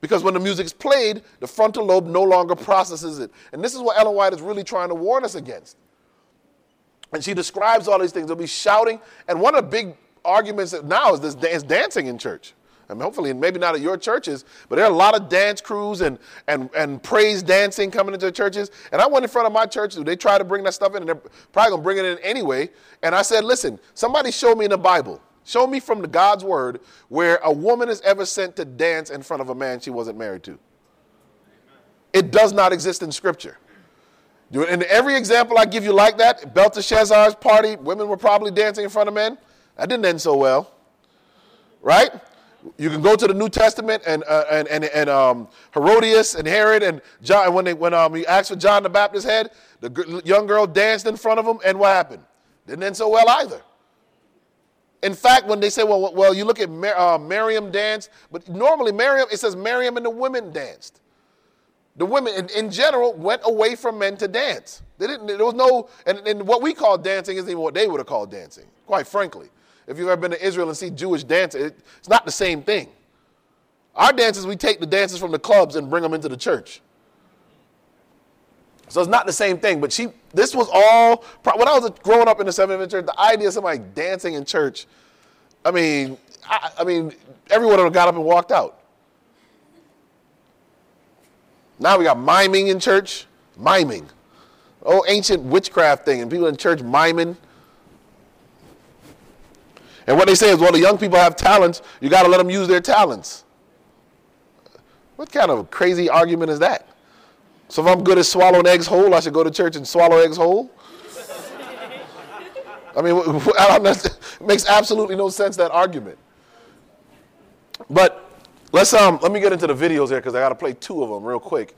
Because when the music's played, the frontal lobe no longer processes it. And this is what Ellen White is really trying to warn us against. And she describes all these things. They'll be shouting. And one of the big arguments now is this dance, dancing in church. I mean, hopefully, and maybe not at your churches, but there are a lot of dance crews and, and, and praise dancing coming into churches. And I went in front of my church, they try to bring that stuff in, and they're probably going to bring it in anyway. And I said, listen, somebody show me in the Bible Show me from the God's word where a woman is ever sent to dance in front of a man she wasn't married to. It does not exist in scripture. In every example I give you like that, Belteshazzar's party, women were probably dancing in front of men. That didn't end so well. Right? You can go to the New Testament and uh, and and, and um, Herodias and Herod and John. When they when um, he asked for John the Baptist's head, the young girl danced in front of him, and what happened? Didn't end so well either. In fact, when they say, well, well, you look at Mar- uh, Miriam dance, but normally Miriam, it says Miriam and the women danced. The women, in, in, general, went away from men to dance. They didn't. There was no, and, and what we call dancing isn't even what they would have called dancing. Quite frankly, if you've ever been to Israel and see Jewish dancing, it, it's not the same thing. Our dances, we take the dances from the clubs and bring them into the church. So it's not the same thing. But she, this was all, when I was growing up in the Seventh Church, the idea of somebody dancing in church, I mean, I, I mean, everyone would have got up and walked out. Now we got miming in church, miming. Oh, ancient witchcraft thing, and people in church miming. And what they say is, well, the young people have talents, you got to let them use their talents. What kind of crazy argument is that? So if I'm good at swallowing eggs whole, I should go to church and swallow eggs whole? I mean, know, it makes absolutely no sense, that argument. But let's, um, let me get into the videos here because I got to play two of them real quick.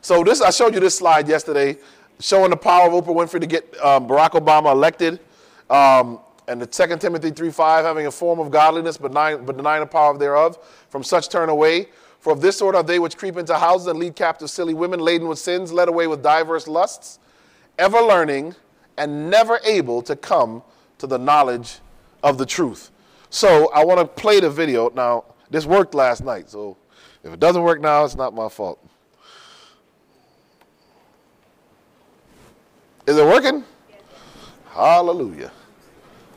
So this, I showed you this slide yesterday showing the power of Oprah Winfrey to get um, Barack Obama elected. Um, and the 2 Timothy 3.5, having a form of godliness but denying, but denying the power thereof, from such turn away. For of this sort are they which creep into houses and lead captive silly women laden with sins, led away with diverse lusts, ever learning and never able to come to the knowledge of the truth. So I want to play the video. Now, this worked last night, so if it doesn't work now, it's not my fault. Is it working? Hallelujah.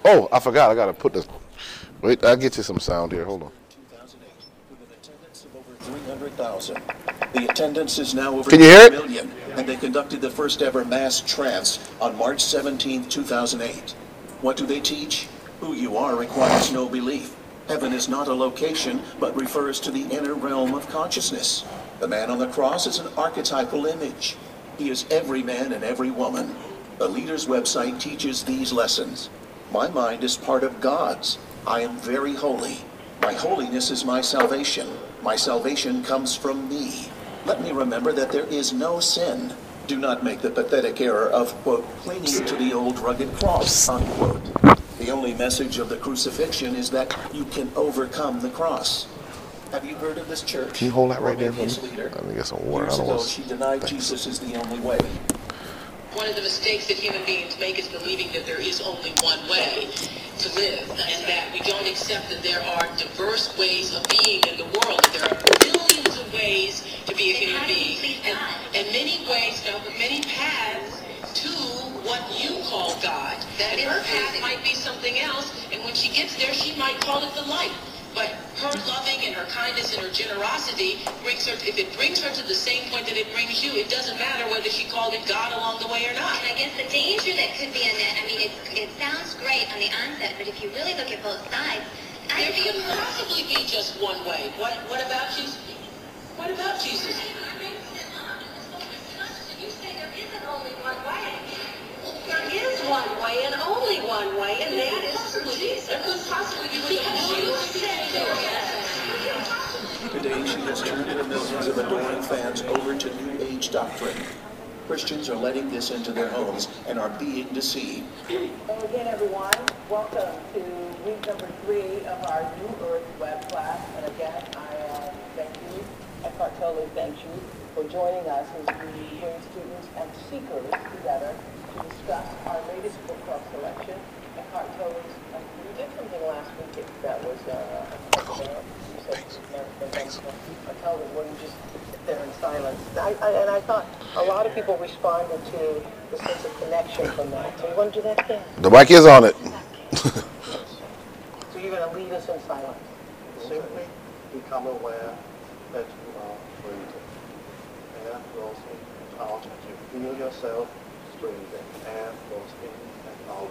Oh, I forgot. I got to put this. Wait, I'll get you some sound here. Hold on. 300,000. The attendance is now over Can you hear it? million, and they conducted the first ever mass trance on March 17, 2008. What do they teach? Who you are requires no belief. Heaven is not a location, but refers to the inner realm of consciousness. The man on the cross is an archetypal image. He is every man and every woman. The leader's website teaches these lessons. My mind is part of God's. I am very holy. My holiness is my salvation. My salvation comes from me. Let me remember that there is no sin. Do not make the pathetic error of, quote, clinging to the old rugged cross, unquote. The only message of the crucifixion is that you can overcome the cross. Have you heard of this church? Can you hold that right there for me? Let me get some water. Years ago, she denied Jesus is the only way. One of the mistakes that human beings make is believing that there is only one way to live and that we don't accept that there are diverse ways of being in the world. that There are billions of ways to be a human being and, and many ways, no, but many paths to what you call God. That and her path might be something else, and when she gets there, she might call it the light. But her loving and her kindness and her generosity brings her, if it brings her to the same point that it brings you, it doesn't matter whether she called it God along the way or not. And I guess the danger that could be in that, I mean, it, it sounds great on the onset, but if you really look at both sides, there could possibly be just one way. What, what about Jesus? What about Jesus? You say there isn't only one way. There is one way and only one way, and that is through Jesus. There could possibly be Because you she has turned the millions of adoring fans over to New Age doctrine. Christians are letting this into their homes and are being deceived. Well, again, everyone, welcome to week number three of our New Earth web class. And again, I uh, thank you, Eckhart Tolle thanks you for joining us as we bring students and seekers together to discuss our latest book club selection, Eckhart Tolle's. Uh, we did something last week that was uh, said Eckhart Tolle wouldn't just sit there in silence. I, I, and I thought a lot of people responded to the sense of connection from that. So you want to do that again? The mic is on it. So you're going to lead us in silence. Simply become aware that you are breathing. Air flows in and out, and you feel yourself breathing. Air flows in and out.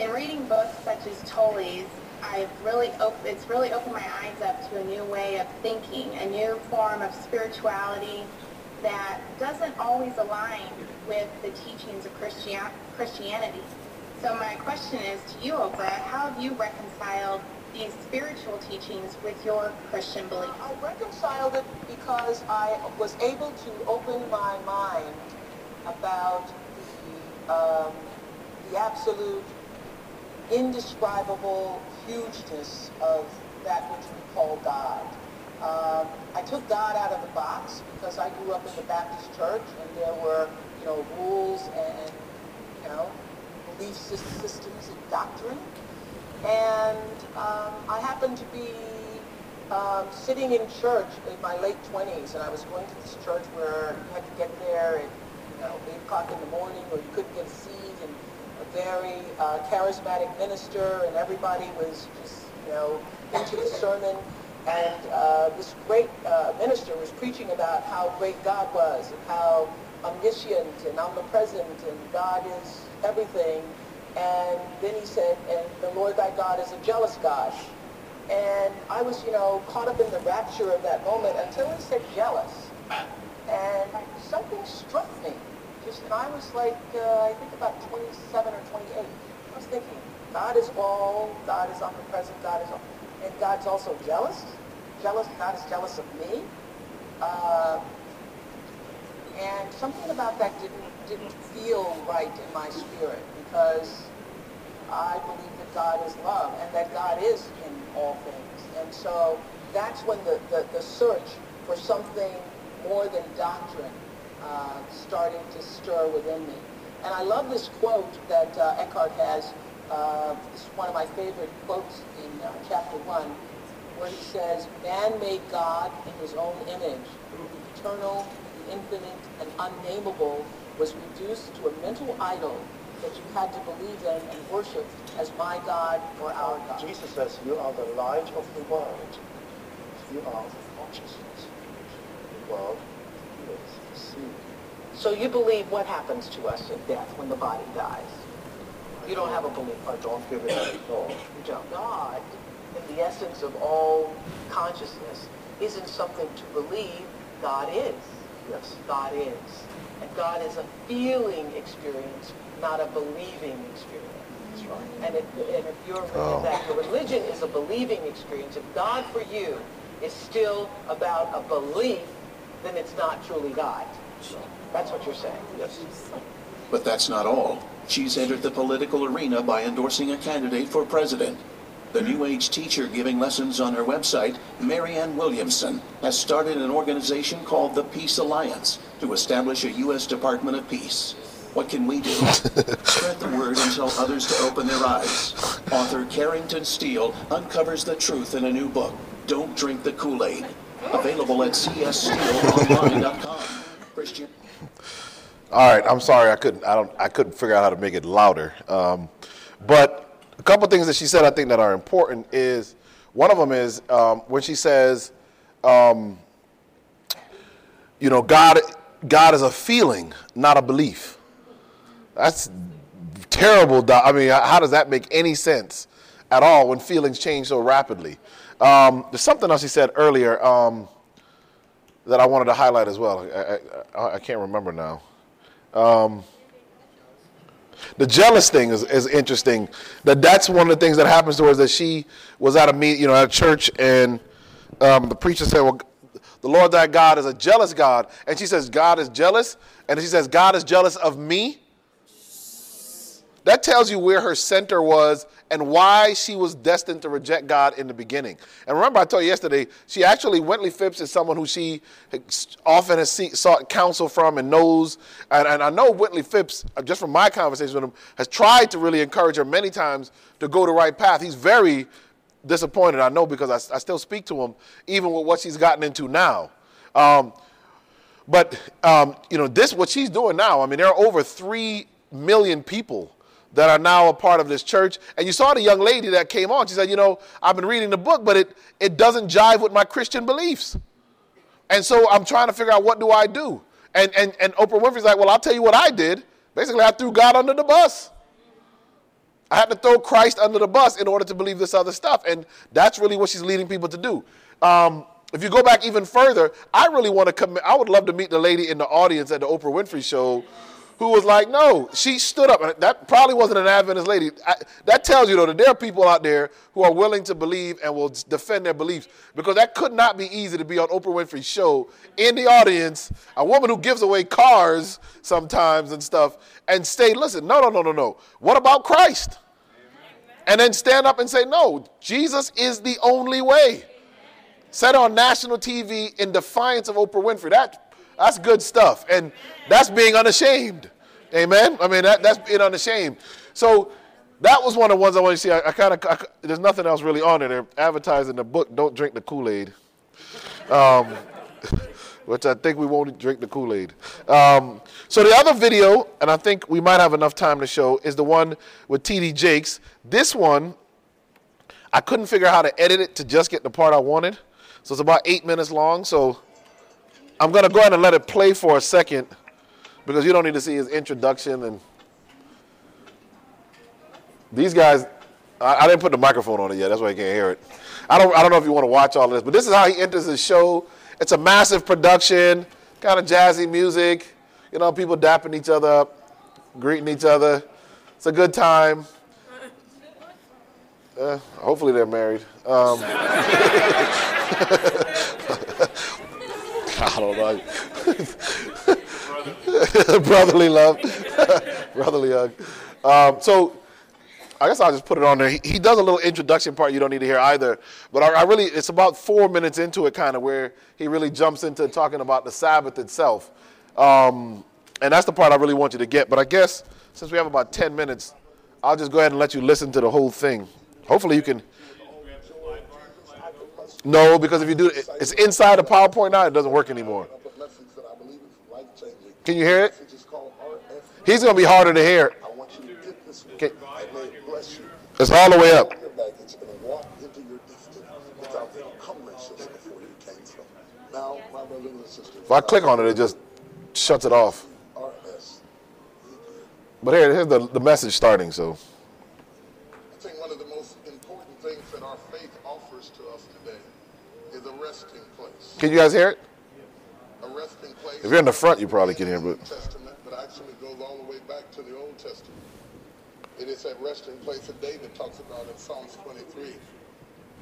In reading books such as Tolle's, I've really op- it's really opened my eyes up to a new way of thinking, a new form of spirituality that doesn't always align with the teachings of Christian- Christianity. So my question is to you, Oprah, how have you reconciled these spiritual teachings with your Christian belief? I reconciled it because I was able to open my mind about the, um, the absolute, indescribable hugeness of that which we call God. Um, I took God out of the box because I grew up in the Baptist church and there were, you know, rules and, you know, belief systems and doctrine. And um, I happened to be um, sitting in church in my late 20s, and I was going to this church where you had to get there at you know, 8 o'clock in the morning, or you couldn't get a very uh, charismatic minister, and everybody was just, you know, into the sermon. And uh, this great uh, minister was preaching about how great God was, and how omniscient and omnipresent, and God is everything. And then he said, and the Lord thy God is a jealous God. And I was, you know, caught up in the rapture of that moment until he said jealous. And something struck me. Just, and I was like, uh, I think about 27 or 28. I was thinking, God is all, God is omnipresent, God is all, and God's also jealous. Jealous, God is jealous of me. Uh, and something about that didn't didn't feel right in my spirit because I believe that God is love and that God is in all things. And so that's when the, the, the search for something more than doctrine uh, started to stir within me. And I love this quote that uh, Eckhart has. Uh, it's one of my favorite quotes in uh, chapter 1, where he says, Man made God in his own image. The eternal, the infinite, and unnameable was reduced to a mental idol that you had to believe in and worship as my God or our God. Jesus says, you are the light of the world. You are the consciousness. The world is So you believe what happens to us in death when the body dies? You don't have a belief. I don't give it any thought. You don't. God, in the essence of all consciousness, isn't something to believe. God is. Yes. God is. And God is a feeling experience, not a believing experience. That's right. And if, and if your Oh. that your religion is a believing experience, if God for you is still about a belief, then it's not truly God. That's what you're saying. Yes. But that's not all. She's entered the political arena by endorsing a candidate for president. The New Age teacher giving lessons on her website, Marianne Williamson, has started an organization called the Peace Alliance to establish a U.S. Department of Peace. What can we do? Spread the word and tell others to open their eyes. Author Carrington Steele uncovers the truth in a new book, Don't Drink the Kool-Aid. Available at cssteeleonline.com. Christian. All right, I'm sorry, I couldn't. I don't. I couldn't figure out how to make it louder. Um, but a couple things that she said, I think that are important is One of them is um, when she says, um, you know, God, God is a feeling, not a belief. That's terrible. I mean, how does that make any sense at all when feelings change so rapidly? Um, there's something else he said earlier um, that I wanted to highlight as well. I, I, I can't remember now. Um, the jealous thing is, is interesting. That that's one of the things that happens to her is that she was at a meet, you know, at church, and um, the preacher said, "Well, the Lord thy God is a jealous God," and she says, "God is jealous," and she says, "God is jealous of me." That tells you where her center was and why she was destined to reject God in the beginning. And remember, I told you yesterday, she actually, Wintley Phipps is someone who she often has sought counsel from and knows. And, and I know Wintley Phipps, uh, just from my conversation with him, has tried to really encourage her many times to go the right path. He's very disappointed, I know, because I, I still speak to him, even with what she's gotten into now. Um, but um, you know, this what she's doing now. I mean, there are over three million people that are now a part of this church. And you saw the young lady that came on. She said, "You know, I've been reading the book, but it it doesn't jive with my Christian beliefs, and so I'm trying to figure out what do I do." And and and Oprah Winfrey's like, "Well, I'll tell you what I did. Basically, I threw God under the bus." I had to throw Christ under the bus in order to believe this other stuff. And that's really what she's leading people to do. Um, if you go back even further, I really want to commit, I would love to meet the lady in the audience at the Oprah Winfrey show who was like, no, she stood up. That probably wasn't an Adventist lady. I, that tells you, though, that there are people out there who are willing to believe and will defend their beliefs because that could not be easy to be on Oprah Winfrey's show in the audience, a woman who gives away cars sometimes and stuff, and say, listen, no, no, no, no, no. What about Christ? and then stand up and say, No, Jesus is the only way. Said on national TV in defiance of Oprah Winfrey. That, that's good stuff. And that's being unashamed. Amen? I mean, that, that's being unashamed. So that was one of the ones I want to see. I, I kind of, there's nothing else really on it. They're advertising the book, Don't Drink the Kool Aid. Um, which I think we won't drink the Kool Aid. Um, so the other video, and I think we might have enough time to show, is the one with TD Jakes. This one, I couldn't figure out how to edit it to just get the part I wanted. So it's about eight minutes long. So I'm going to go ahead and let it play for a second because you don't need to see his introduction. And these guys, I, I didn't put the microphone on it yet. That's why you can't hear it. I don't, I don't know if you want to watch all this, but this is how he enters his show. It's a massive production, kind of jazzy music. You know, people dapping each other up, greeting each other. It's a good time. Uh, hopefully they're married. Um, I don't know. Brotherly love. Brotherly hug. Um, so I guess I'll just put it on there. He, he does a little introduction part you don't need to hear either. But I, I really, it's about four minutes into it, kind of, where he really jumps into talking about the Sabbath itself. Um, and that's the part I really want you to get. But I guess since we have about 10 minutes, I'll just go ahead and let you listen to the whole thing. Hopefully you can. No, because if you do it, it's inside the PowerPoint now, it doesn't work anymore. Can you hear it? He's going to be harder to hear. Okay. It's all the way up. If I click on it, it just shuts it off. But here, here's the, the message starting, so. I think one of the most important things that our faith offers to us today is a resting place. Can you guys hear it? A resting place. If you're in the front, you probably can hear, but. Testament, but actually goes all the way back to the Old Testament. It is that resting place that David talks about in Psalms 23,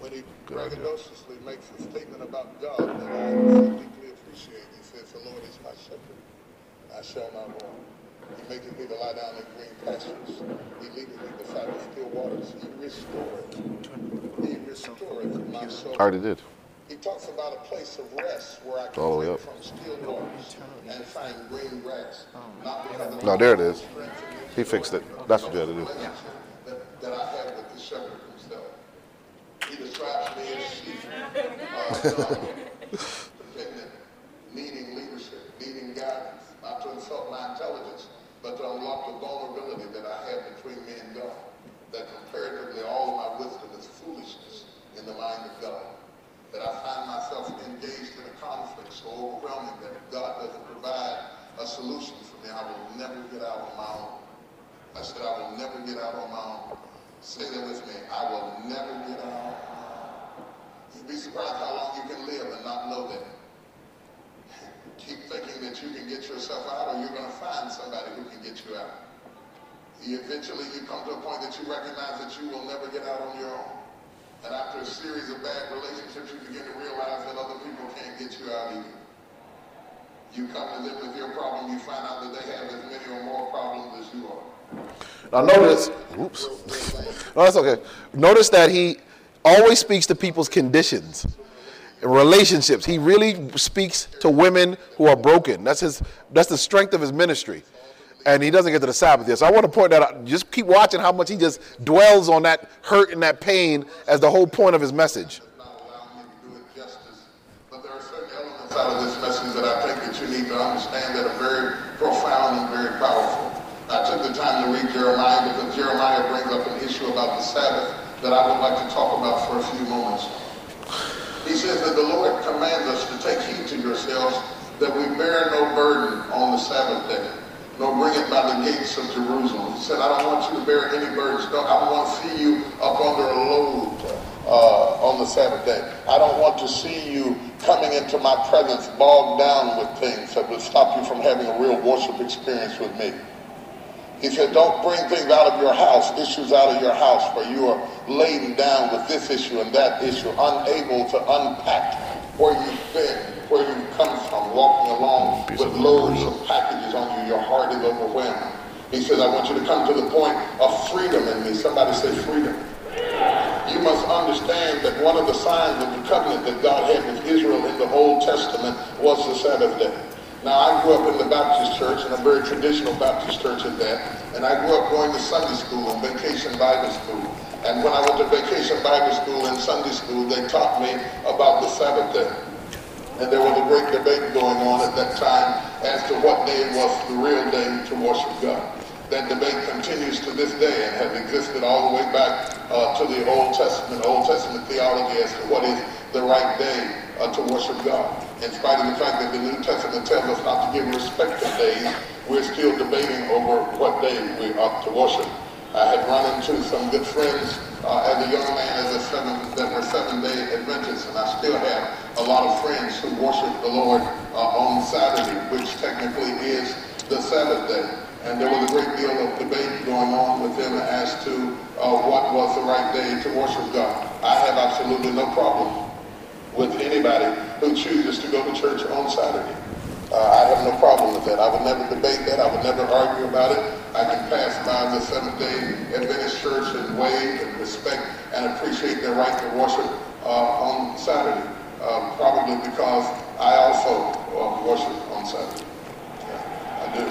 when he braggadociously makes a statement about God that I deeply appreciate. He says, The Lord is my shepherd, I shall not want. He maketh me to lie down in green pastures. He leadeth me beside the still waters. He restoreth. He restoreth my soul. I already did. He talks about a place of rest where I can All the way up. from still waters and find green grass. Not because No, there it is. He fixed it. That's what you had to do. that, that I have with the shepherd himself. He describes me as sheep, uh, needing leadership, needing guidance, not to insult my intelligence, but to unlock the vulnerability that I have between me and God. That comparatively all of my wisdom is foolishness in the mind of God. That I find myself engaged in a conflict so overwhelming that if God doesn't provide a solution for me, I will never get out on my own. I said, I will never get out on my own. Say that with me. I will never get out. You'd be surprised how long you can live and not know that. Keep thinking that you can get yourself out or you're going to find somebody who can get you out. Eventually you come to a point that you recognize that you will never get out on your own. And after a series of bad relationships, you begin to realize that other people can't get you out either. You come to live with your problem, you find out that they have as many or more problems as you are. Now notice, oops, no, that's okay. Notice that he always speaks to people's conditions, relationships. He really speaks to women who are broken. That's his. That's the strength of his ministry and he doesn't get to the Sabbath yet. So I want to point that out. Just keep watching how much he just dwells on that hurt and that pain as the whole point of his message. But there are certain elements out of this message that I think that you need to understand that are very profound and very powerful. I took the time to read Jeremiah because Jeremiah brings up an issue about the Sabbath that I would like to talk about for a few moments. He says that the Lord commands us to take heed to yourselves that we bear no burden on the Sabbath day nor bring it by the gates of Jerusalem. He said, I don't want you to bear any burdens. No, I want to see you up under a load uh, on the Sabbath day. I don't want to see you coming into my presence bogged down with things that would stop you from having a real worship experience with me. He said, don't bring things out of your house, issues out of your house where you are laden down with this issue and that issue, unable to unpack where you've been where you come from, walking along with loads of packages on you. Your heart is overwhelmed. He says, I want you to come to the point of freedom in me. Somebody say freedom. You must understand that one of the signs of the covenant that God had with Israel in the Old Testament was the Sabbath day. Now, I grew up in the Baptist church, and a very traditional Baptist church at that. And I grew up going to Sunday school and vacation Bible school. And when I went to vacation Bible school and Sunday school, they taught me about the Sabbath day. And there was a great debate going on at that time as to what day was the real day to worship God. That debate continues to this day and has existed all the way back uh, to the Old Testament, Old Testament theology as to what is the right day uh, to worship God. In spite of the fact that the New Testament tells us not to give respect to days, we're still debating over what day we ought to worship. I had run into some good friends uh, as a young man as a seven, that were seven-day Adventists, and I still have a lot of friends who worship the Lord uh, on Saturday, which technically is the Sabbath day. And there was a great deal of debate going on with them as to uh, what was the right day to worship God. I have absolutely no problem with anybody who chooses to go to church on Saturday. Uh, I have no problem with that. I would never debate that. I would never argue about it. I can pass by the Seventh-day Adventist church and wave and respect and appreciate their right to worship uh, on Saturday. Uh, probably because I also uh, worship on Saturday. Yeah, I do.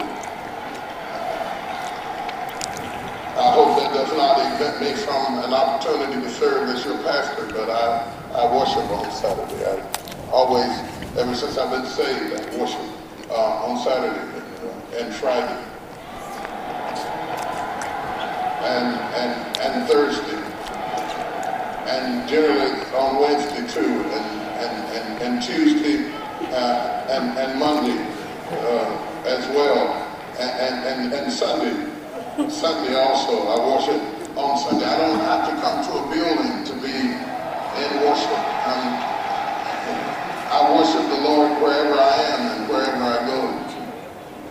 I hope that does not exempt me from an opportunity to serve as your pastor, but I, I worship on Saturday. I always ever since I've been saved, I worship uh, on Saturday and, Friday and, and, and Thursday and generally on Wednesday too and, and, and, and Tuesday uh, and, and Monday uh, as well and, and, and Sunday. Sunday also, I worship on Sunday. I don't have to come to a building to be in worship. Um, I worship the Lord wherever I am and wherever I go.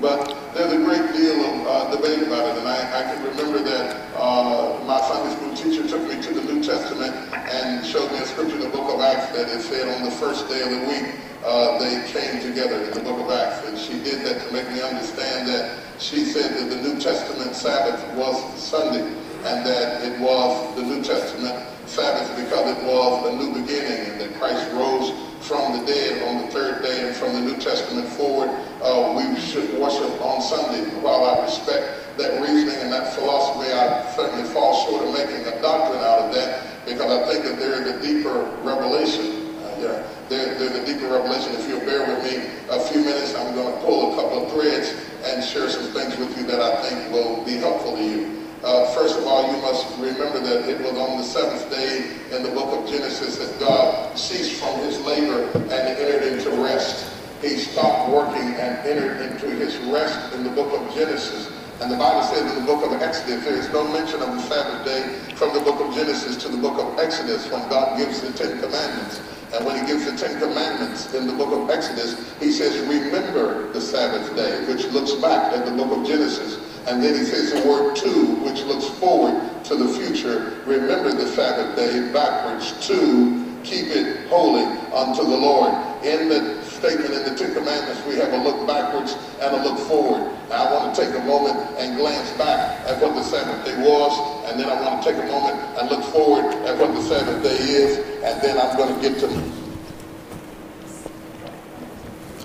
But there's a great deal of uh, debate about it, and I, I can remember that uh, my Sunday school teacher took me to the New Testament and showed me a scripture in the book of Acts that it said on the first day of the week uh, they came together in the book of Acts, and she did that to make me understand that she said that the New Testament Sabbath was Sunday, and that it was the New Testament Sabbath because it was a new beginning, and that Christ rose from the dead on the third day and from the New Testament forward, uh, we should worship on Sunday. While I respect that reasoning and that philosophy, I certainly fall short of making a doctrine out of that because I think that there is a deeper revelation. Uh, yeah, there, there's a deeper revelation. If you'll bear with me a few minutes, I'm going to pull a couple of threads and share some things with you that I think will be helpful to you. Uh, first of all, you must remember that it was on the seventh day in the book of Genesis that God ceased from his labor and entered into rest. He stopped working and entered into his rest in the book of Genesis. And the Bible says in the book of Exodus, there is no mention of the Sabbath day from the book of Genesis to the book of Exodus when God gives the Ten Commandments. And when he gives the Ten Commandments in the book of Exodus, he says, remember the Sabbath day, which looks back at the book of Genesis. And then he says the word to, which looks forward to the future. Remember the Sabbath day backwards to keep it holy unto the Lord. In the statement in the Ten Commandments, we have a look backwards and a look forward. Now, I want to take a moment and glance back at what the Sabbath day was, and then I want to take a moment and look forward at what the Sabbath day is, and then I'm going to get to.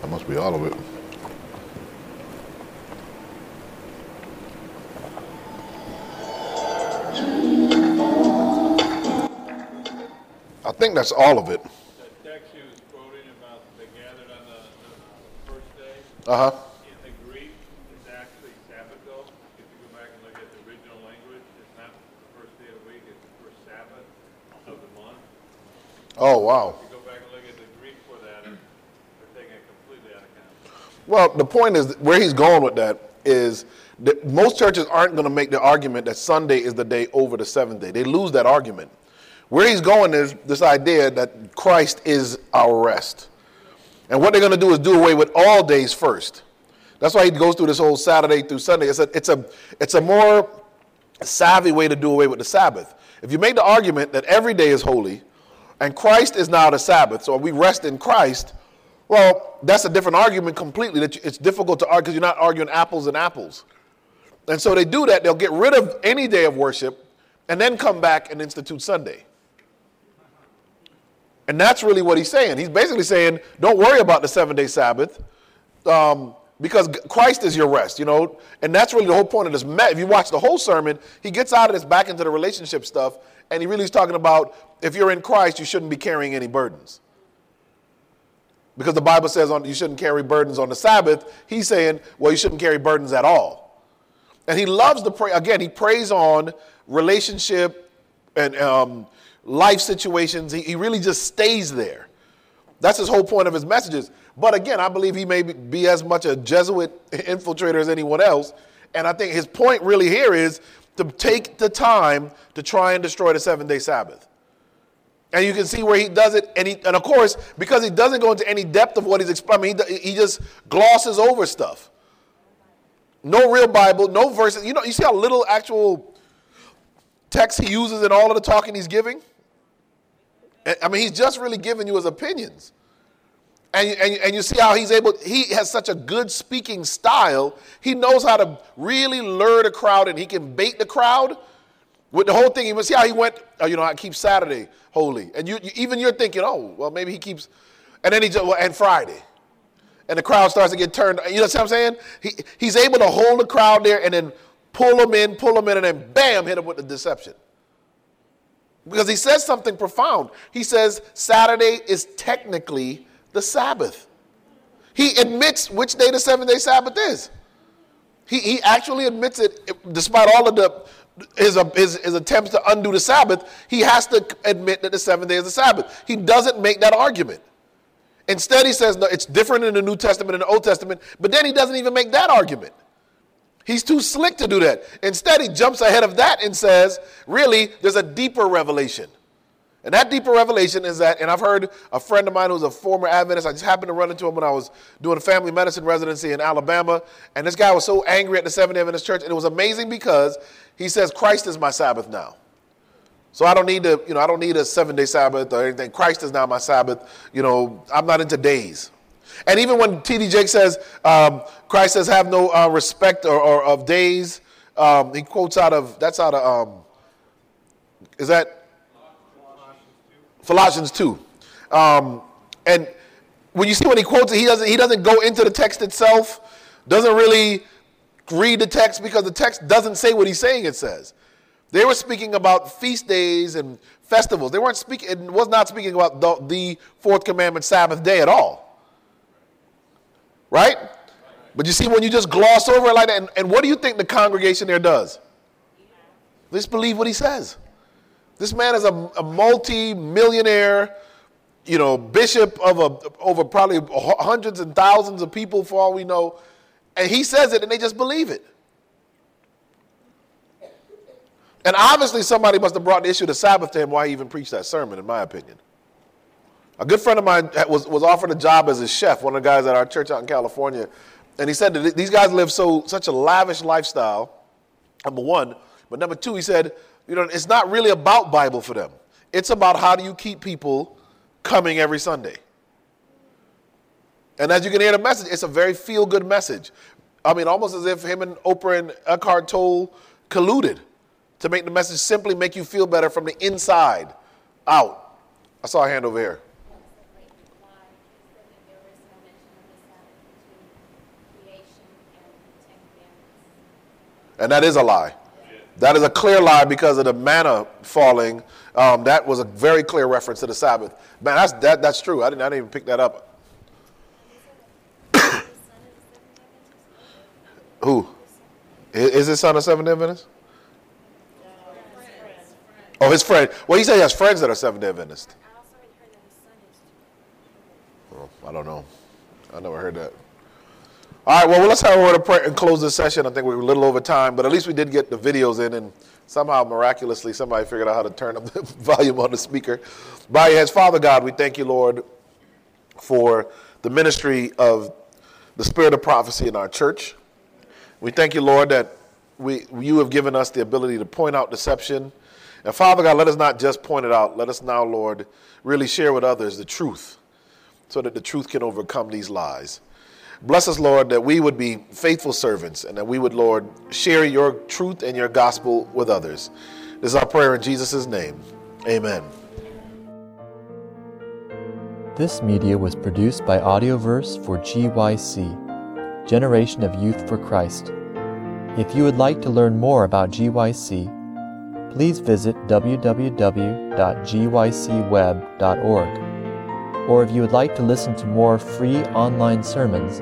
That must be all of it. I think that's all of it. The text he was quoting about they gathered on the, the first day, Uh huh. in the Greek, it's actually Sabbath. If you go back and look at the original language, it's not the first day of the week, it's the first Sabbath of the month. Oh, wow. If you go back and look at the Greek for that, they're taking it completely out of context. Well, the point is where he's going with that is that most churches aren't going to make the argument that Sunday is the day over the seventh day. They lose that argument. Where he's going is this idea that Christ is our rest. And what they're going to do is do away with all days first. That's why he goes through this whole Saturday through Sunday. It's a, it's a, it's a more savvy way to do away with the Sabbath. If you make the argument that every day is holy and Christ is now the Sabbath, so we rest in Christ, well, that's a different argument completely. That It's difficult to argue because you're not arguing apples and apples. And so they do that. They'll get rid of any day of worship and then come back and institute Sunday. And that's really what he's saying. He's basically saying, don't worry about the seven day Sabbath um, because Christ is your rest, you know? And that's really the whole point of this. If you watch the whole sermon, he gets out of this back into the relationship stuff, and he really is talking about if you're in Christ, you shouldn't be carrying any burdens. Because the Bible says on, you shouldn't carry burdens on the Sabbath. He's saying, well, you shouldn't carry burdens at all. And he loves to pray. Again, he prays on relationship and um, life situations. He, he really just stays there. That's his whole point of his messages. But again, I believe he may be- as much a Jesuit infiltrator as anyone else. And I think his point really here is to take the time to try and destroy the seven day Sabbath. And you can see where he does it. And, he, and of course, because he doesn't go into any depth of what he's explaining, he, he just glosses over stuff. No real Bible, no verses. You know, you see how little actual text he uses in all of the talking he's giving? I mean, he's just really giving you his opinions. And, and, and you see how he's able, he has such a good speaking style. He knows how to really lure the crowd and he can bait the crowd with the whole thing. You see how he went, oh, you know, I keep Saturday holy. And you, you even you're thinking, oh, well, maybe he keeps, and then he just, well, and Friday. And the crowd starts to get turned. You know what I'm saying? He, he's able to hold the crowd there and then pull them in, pull them in, and then bam, hit them with the deception. Because he says something profound. He says Saturday is technically the Sabbath. He admits which day the seven day Sabbath is. He, he actually admits it, despite all of the his, his, his attempts to undo the Sabbath. He has to admit that the seventh day is the Sabbath. He doesn't make that argument. Instead, he says no, it's different in the New Testament and the Old Testament. But then he doesn't even make that argument. He's too slick to do that. Instead, he jumps ahead of that and says, really, there's a deeper revelation. And that deeper revelation is that, and I've heard a friend of mine who's a former Adventist, I just happened to run into him when I was doing a family medicine residency in Alabama. And this guy was so angry at the Seventh day Adventist Church. And it was amazing because he says, Christ is my Sabbath now. So I don't need to, you know, I don't need a seven day Sabbath or anything. Christ is now my Sabbath. You know, I'm not into days. And even when T.D. Jakes says, um, Christ says, have no uh, respect or, or of days, um, he quotes out of, that's out of, um, is that Colossians 2. Um, and when you see when he quotes it, he doesn't, he doesn't go into the text itself, doesn't really read the text because the text doesn't say what he's saying it says. They were speaking about feast days and festivals. They weren't speaking, it was not speaking about the, the fourth commandment Sabbath day at all. Right? But you see, when you just gloss over it like that, and, and what do you think the congregation there does? Just believe what he says. This man is a, a multi-millionaire, you know, bishop of a, over probably hundreds and thousands of people for all we know. And he says it and they just believe it. And obviously somebody must have brought the issue of the Sabbath to him why he even preached that sermon, in my opinion. A good friend of mine was, was offered a job as a chef, one of the guys at our church out in California. And he said that these guys live so such a lavish lifestyle, number one. But number two, he said, you know, it's not really about Bible for them. It's about how do you keep people coming every Sunday. And as you can hear the message, it's a very feel good message. I mean, almost as if him and Oprah and Eckhart Tolle colluded to make the message simply make you feel better from the inside out. I saw a hand over here. And that is a lie. That is a clear lie because of the manna falling. Um, that was a very clear reference to the Sabbath. Man, that's, that, that's true. I didn't, I didn't even pick that up. Who? Is his son a Seventh Adventist? Oh, his friend. Well, he said he has friends that are Seventh Adventist. Oh, I don't know. I never heard that. All right, well, let's have a word of prayer and close this session. I think we are a little over time, but at least we did get the videos in, and somehow miraculously somebody figured out how to turn up the volume on the speaker. By your heads, Father God, we thank you, Lord, for the ministry of the spirit of prophecy in our church. We thank you, Lord, that we, you have given us the ability to point out deception. And Father God, let us not just point it out. Let us now, Lord, really share with others the truth so that the truth can overcome these lies. Bless us, Lord, that we would be faithful servants and that we would, Lord, share your truth and your gospel with others. This is our prayer in Jesus' name. Amen. This media was produced by Audioverse for GYC, Generation of Youth for Christ. If you would like to learn more about GYC, please visit www.gycweb.org. Or if you would like to listen to more free online sermons,